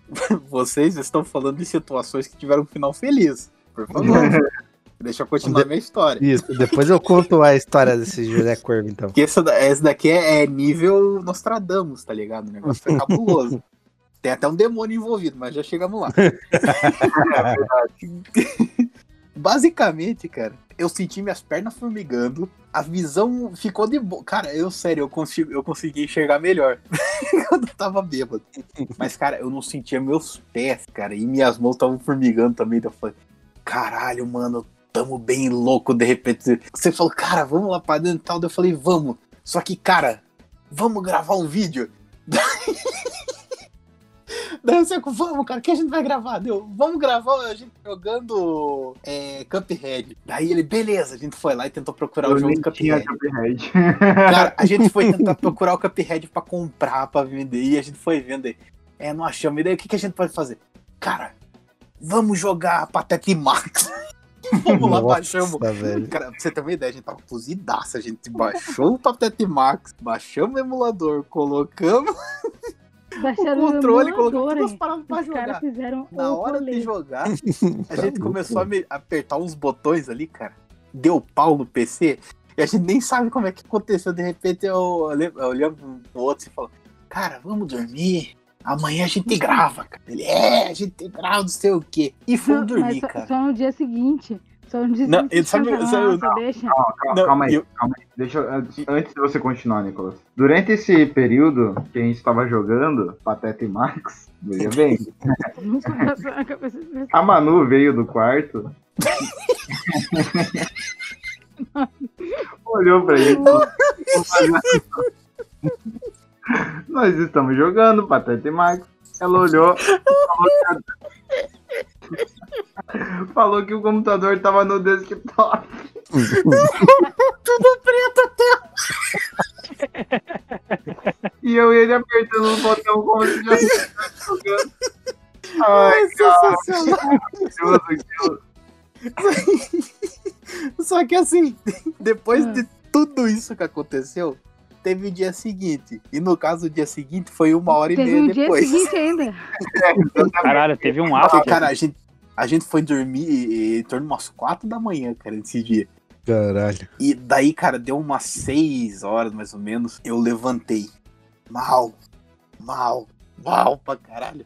Vocês estão falando de situações que tiveram um final feliz. Por favor. Deixa eu continuar minha história. Isso, depois eu conto a história desse José Corvo, então. Porque essa, essa daqui é, é nível Nostradamus, tá ligado? O negócio foi cabuloso. Tem até um demônio envolvido, mas já chegamos lá. Basicamente, cara, eu senti minhas pernas formigando, a visão ficou de boa. Cara, eu sério, eu, consigo, eu consegui enxergar melhor quando eu tava bêbado. Mas, cara, eu não sentia meus pés, cara, e minhas mãos estavam formigando também. Então eu falei, caralho, mano, tamo bem louco. De repente, você falou, cara, vamos lá pra dentro e tal. Daí Eu falei, vamos. Só que, cara, vamos gravar um vídeo. Daí eu sei, vamos, cara, o que a gente vai gravar? Deu, vamos gravar a gente jogando é, Cuphead. Daí ele, beleza, a gente foi lá e tentou procurar o Eu jogo nem do Cuphead. Cuphead. Cara, a gente foi tentar procurar o Cuphead pra comprar, pra vender, e a gente foi vendo aí. É, não achamos. E daí o que, que a gente pode fazer? Cara, vamos jogar Patete Max. vamos lá, baixamos. Nossa, velho. Cara, pra você ter uma ideia, a gente tava cozidaça. A gente baixou o Patete Max, baixamos o emulador, colocamos Baixaram o controle, colocamos todas as paradas pra Os caras jogar. Na hora de rolê. jogar, a gente começou a me- apertar uns botões ali, cara. Deu pau no PC. E a gente nem sabe como é que aconteceu. De repente eu olhei pro outro e falou: Cara, vamos dormir. Amanhã a gente grava, cara. Ele, é, a gente grava, não sei o quê. E fomos dormir, só, cara. só no dia seguinte. Só no dia Não, seguinte. ele sabe- Nossa, sabe- nossa, deixa. Calma, calma, Não, calma aí, eu- calma aí. Deixa eu, antes, antes de você continuar, Nicolas. Durante esse período que a gente estava jogando Pateta e Max, veja bem, a Manu veio do quarto. olhou pra ele. Nós estamos jogando Pateta e Max. Ela olhou. Falou falou que o computador tava no desktop. Tudo preto até. E eu ele apertando o botão como se já estivesse jogando. Ai, cara. Deus. Só que assim, depois de tudo isso que aconteceu, teve o dia seguinte. E no caso, o dia seguinte foi uma hora Teve e meia um dia depois. seguinte ainda. Caralho, teve um after. cara, a gente, a gente foi dormir em torno de umas quatro da manhã, cara, nesse dia. Caralho. E daí, cara, deu umas seis horas mais ou menos. Eu levantei. Mal, mal, mal pra caralho.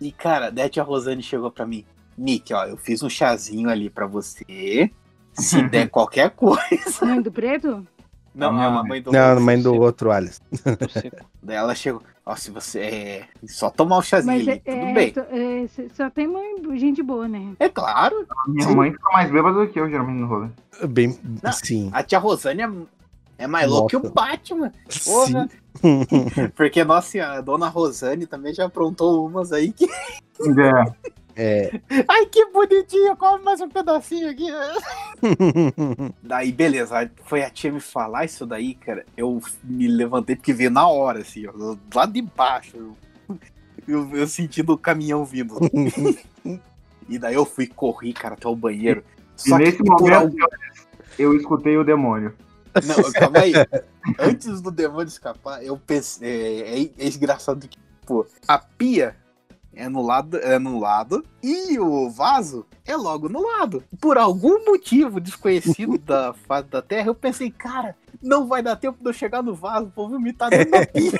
E, cara, daí a tia Rosane chegou pra mim. Nick, ó, eu fiz um chazinho ali pra você. Se der qualquer coisa. Mãe do preto? Não, minha a mãe. mãe do Não, mãe do outro Alisson. Daí ela chegou. Ó, se você. É, só tomar o chazinho Mas aí, é, tudo é, bem. só- é, só- tem mãe, gente boa, né? É claro. Minha mãe fica mais bêbada do que eu, geralmente, no rolê. Bem, Não. sim. A tia Rosane é, é mais louca que o. Batman. Porra. Porque, nossa, a dona Rosane também já aprontou umas aí que. É. É. Ai, que bonitinho, come mais um pedacinho aqui. Daí, beleza, foi a tia me falar isso daí, cara. Eu me levantei porque veio na hora, assim, ó, lá de baixo. Eu, eu, eu sentindo o caminhão vindo. e daí eu fui correr, cara, até o banheiro. E Só nesse que por momento algum... eu, eu escutei o demônio. Não, calma aí. Antes do demônio escapar, eu pensei. É, é, é engraçado que, pô, a pia é no lado, é no lado e o vaso é logo no lado. Por algum motivo desconhecido da face da terra, eu pensei, cara, não vai dar tempo de eu chegar no vaso, vou vomitar dentro da pia.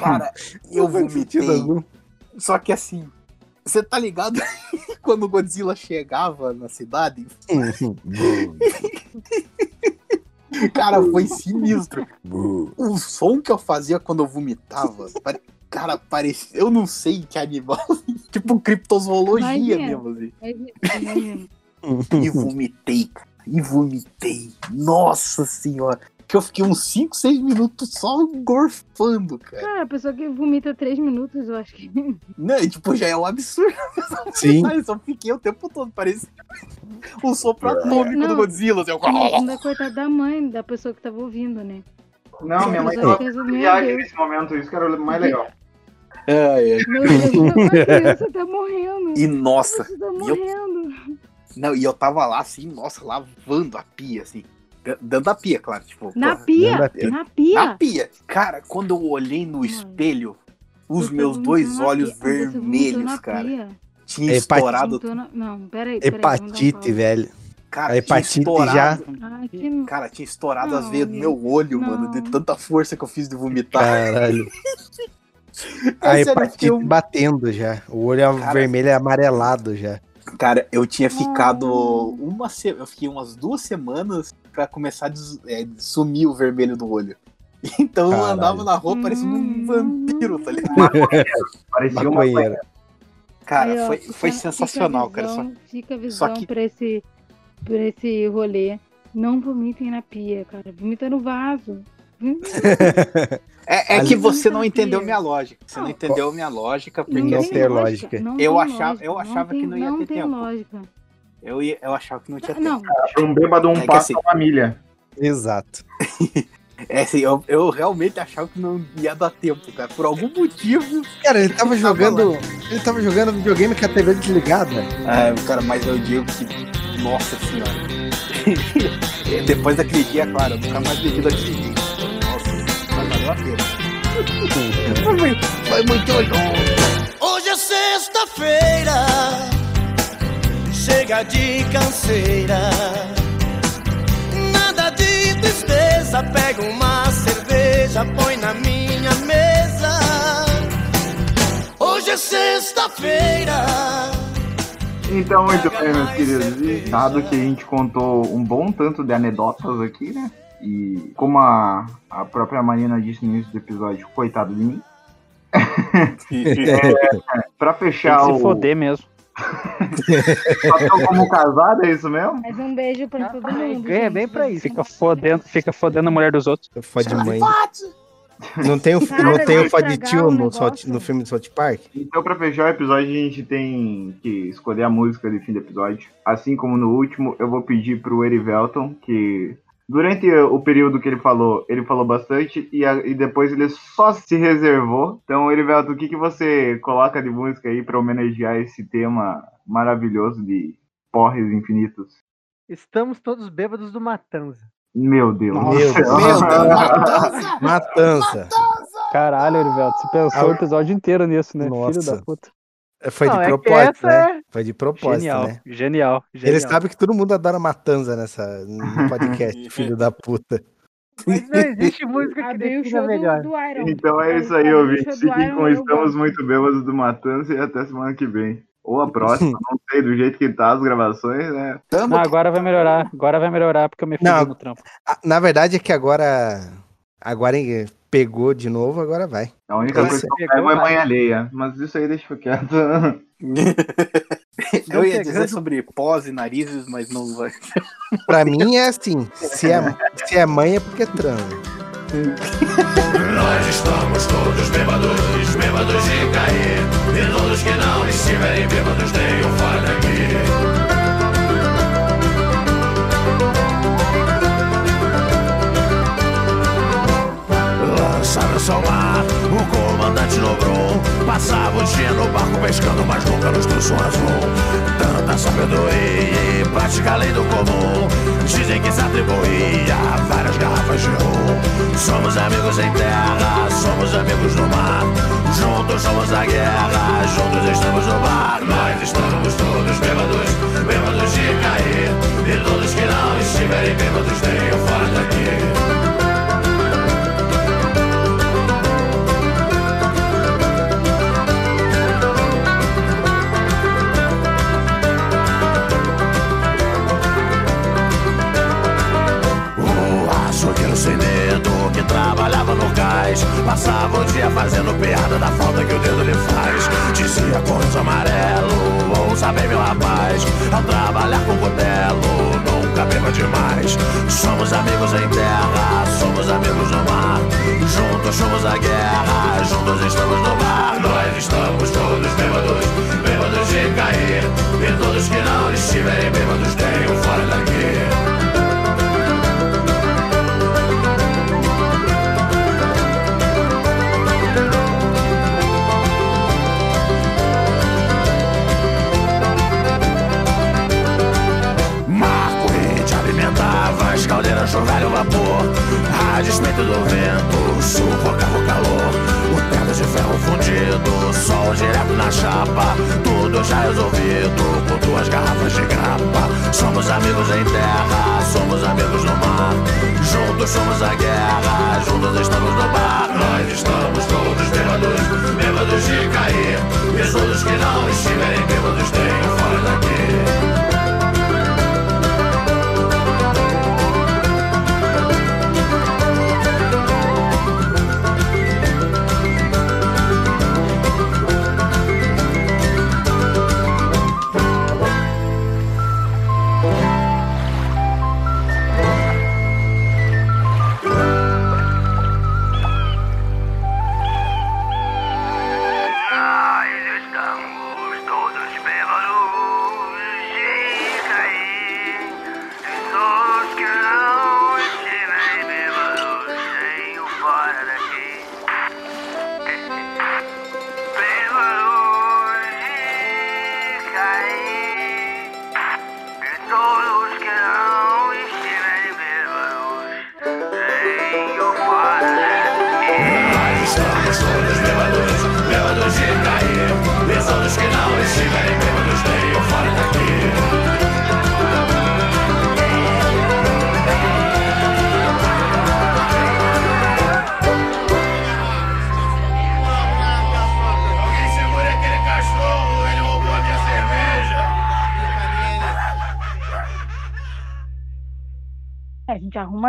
cara, eu vomitei. Só que assim, você tá ligado? Quando o Godzilla chegava na cidade, cara, foi sinistro. O som que eu fazia quando eu vomitava, cara, parecia. Eu não sei que animal. tipo criptozoologia Imagina. mesmo, assim. Imagina. E vomitei, cara. E vomitei. Nossa senhora. Que eu fiquei uns 5, 6 minutos só gorfando, cara. Cara, a pessoa que vomita três minutos, eu acho que. Não, e, tipo, já é um absurdo. Sim. Mas eu só fiquei o tempo todo, parecia o sopro atômico do Godzilla. Assim, Imagina, é coitada da mãe da pessoa que tava ouvindo, né? Não, minha mãe tava viagem Deus. nesse momento, isso que era o mais legal. É, é. Meu Deus, a criança tá morrendo. E nossa, Você tá e eu morrendo. Não, e eu tava lá assim, nossa, lavando a pia, assim. d- Dentro da pia, claro. Tipo, Na pô, pia? da pia. Na pia? Na pia. Cara, quando eu olhei no espelho, os Você meus dois na olhos pia. Você vermelhos, na cara. pia. Tinha hepatite. estourado. Na- Não, peraí. peraí, Hepatite, velho. Cara, A tinha hepatite estourado. Ai, que... Cara, tinha estourado as Não, veias do meu. olho, mano, de Não. tanta força que eu fiz de vomitar. Caralho. É A eu hepatite um- batendo já. O olho é Cara. vermelho e amarelado já. Cara, eu tinha ficado Ah. uma se... eu fiquei umas duas semanas pra começar a des- é, sumir o vermelho do olho. Então eu Caralho. andava na rua parecendo um Hum. vampiro, tá ligado? Parecia uma Maconheiro. Cara, Aí, ó, foi, fica- foi fica sensacional, a cara. Só- visão- Fica a só visão que- pra, esse, pra esse rolê. Não vomitem na pia, cara. Vomita no vaso. É, é que você não entendeu minha lógica. Você não entendeu minha lógica, porque Não assim, tem lógica. Não Eu tem achava- lógica, eu achava que tem- não ia ter tem tempo. lógica. eu, ia- eu achava que não tinha Não, tempo. Um bêbado, um É passo assim- a uma milha. Exato. É assim, eu, eu realmente achava que não ia dar tempo, cara. Por algum motivo. Cara, ele tava Tava jogando. Ele tava jogando videogame com a TV desligada. Ah, cara, mas eu digo que. Nossa senhora. Depois daquele dia, claro, eu nunca mais bebi daquele dia. Nossa, mas valeu a pena. Foi, muito- bom. Hoje é sexta-feira, chega de canseira. Nada de tristeza, pega uma cerveja, põe na minha mesa. Hoje é sexta-feira. Então, muito bem, meus queridos. E dado que a gente contou um bom tanto de anedotas aqui, né? E como a, a própria Marina disse no início do episódio, coitado de mim. Pra Tem fechar que se o. foder mesmo. Como casado, é isso mesmo? mas um beijo pra todo mundo. Ganha gente. bem pra isso. Fica fodendo, fica fodendo a mulher dos outros. Fode mãe. Não tem o, Cara, não tem o o no, no filme do South Park? Então, pra fechar o episódio, a gente tem que escolher a música de fim do episódio. Assim como no último, eu vou pedir pro Erivelton que Durante o período que ele falou, ele falou bastante e, a- e depois ele só se reservou. Então, Erivelto, o que, que você coloca de música aí pra homenagear esse tema maravilhoso de porres infinitos? Estamos todos bêbados do Matanza. Meu Deus. Meu Deus. Matança. Caralho, Erivelto, você pensou Ah, o episódio inteiro nisso, né? Filho Nossa. da puta. Foi Não, de é propósito, essa né? Foi de propósito, Genial, né? genial, genial. Ele sabe que todo mundo adora Matanza nessa, no podcast, filho da puta. Mas não existe música que do, melhor. do Iron. Então é isso aí, ouvintes. do Fiquem com Estamos. Muito Bêbados do Matança e até semana que vem. Ou a próxima, não sei, do jeito que tá as gravações, né? Tamo Não, agora vai melhorar. Agora vai melhorar porque eu me Não. no trampo. Na verdade é que agora. Agora pegou de novo, agora vai. A única Esse coisa que eu pegou, pego é mãe alheia. Mas isso aí deixa quieto. Eu ia dizer sobre pós e narizes, mas não vai. Pra mim é assim: se é, se é mãe é porque transa. Nós estamos todos Somos a guerra, juntos estamos no bar. Nós estamos todos bêbados, bêbados de cair E todos que não estiverem bêbados, tenham Passava o dia fazendo piada da falta que o dedo lhe faz. Dizia coisa amarelo, ouça bem meu rapaz Ao trabalhar com cutelo, nunca beba demais. Somos amigos em terra, somos amigos no mar. Juntos somos a guerra, juntos estamos no bar Nós estamos todos bêbados, bêbados de cair. E todos que não estiverem bêbados tenham fora daqui do velho vapor A despeito do vento, sufocava o calor. O teto de ferro fundido, sol direto na chapa. Tudo já resolvido, com duas garrafas de grapa. Somos amigos em terra, somos amigos no mar. Juntos somos a guerra, juntos estamos no bar. Nós estamos todos bêbados, bêbados de cair. E todos que não estiverem bêbados tenham fora daqui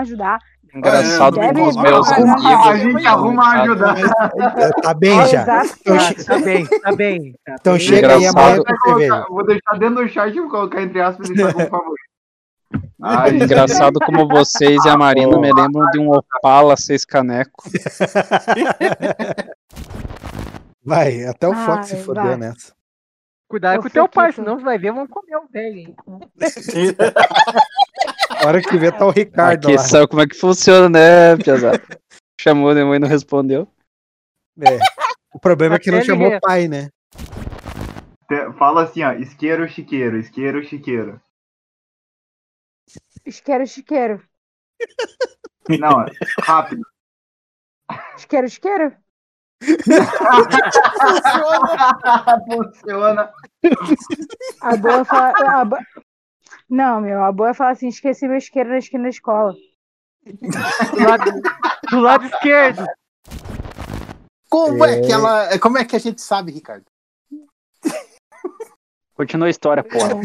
ajudar. Engraçado como os meus amigos. A gente arruma a ajudar. Tá bem já. Então, Tá, tá bem, tá bem. tá então bem. chega aí Engraçado. amanhã cerveja. colocar- Vou deixar dentro do chat e vou colocar entre aspas e deixar como favorito. Ai, Engraçado como vocês e a Marina me lembram de um Opala seis caneco. Vai, até o Fox se fodeu nessa. Cuidado Ô, com o teu pai, senão você vai ver, vão comer o velho, hein? A hora que vê tá o Ricardo Aqui lá. sabe como é que funciona, né, Piazada? Chamou minha mãe e não respondeu. É. O problema é que não chamou liguei. pai, né? Fala assim, ó, isqueiro, chiqueiro, isqueiro, chiqueiro. Isqueiro, isqueiro. Não, rápido. Isqueiro, isqueiro. Funciona. A boa fala. a Não, meu, a boa fala assim: esqueci meu isqueiro na esquina da escola. Do lado, do lado esquerdo. Como é. É. que ela. Como é que a gente sabe, Ricardo? Continua a história, porra.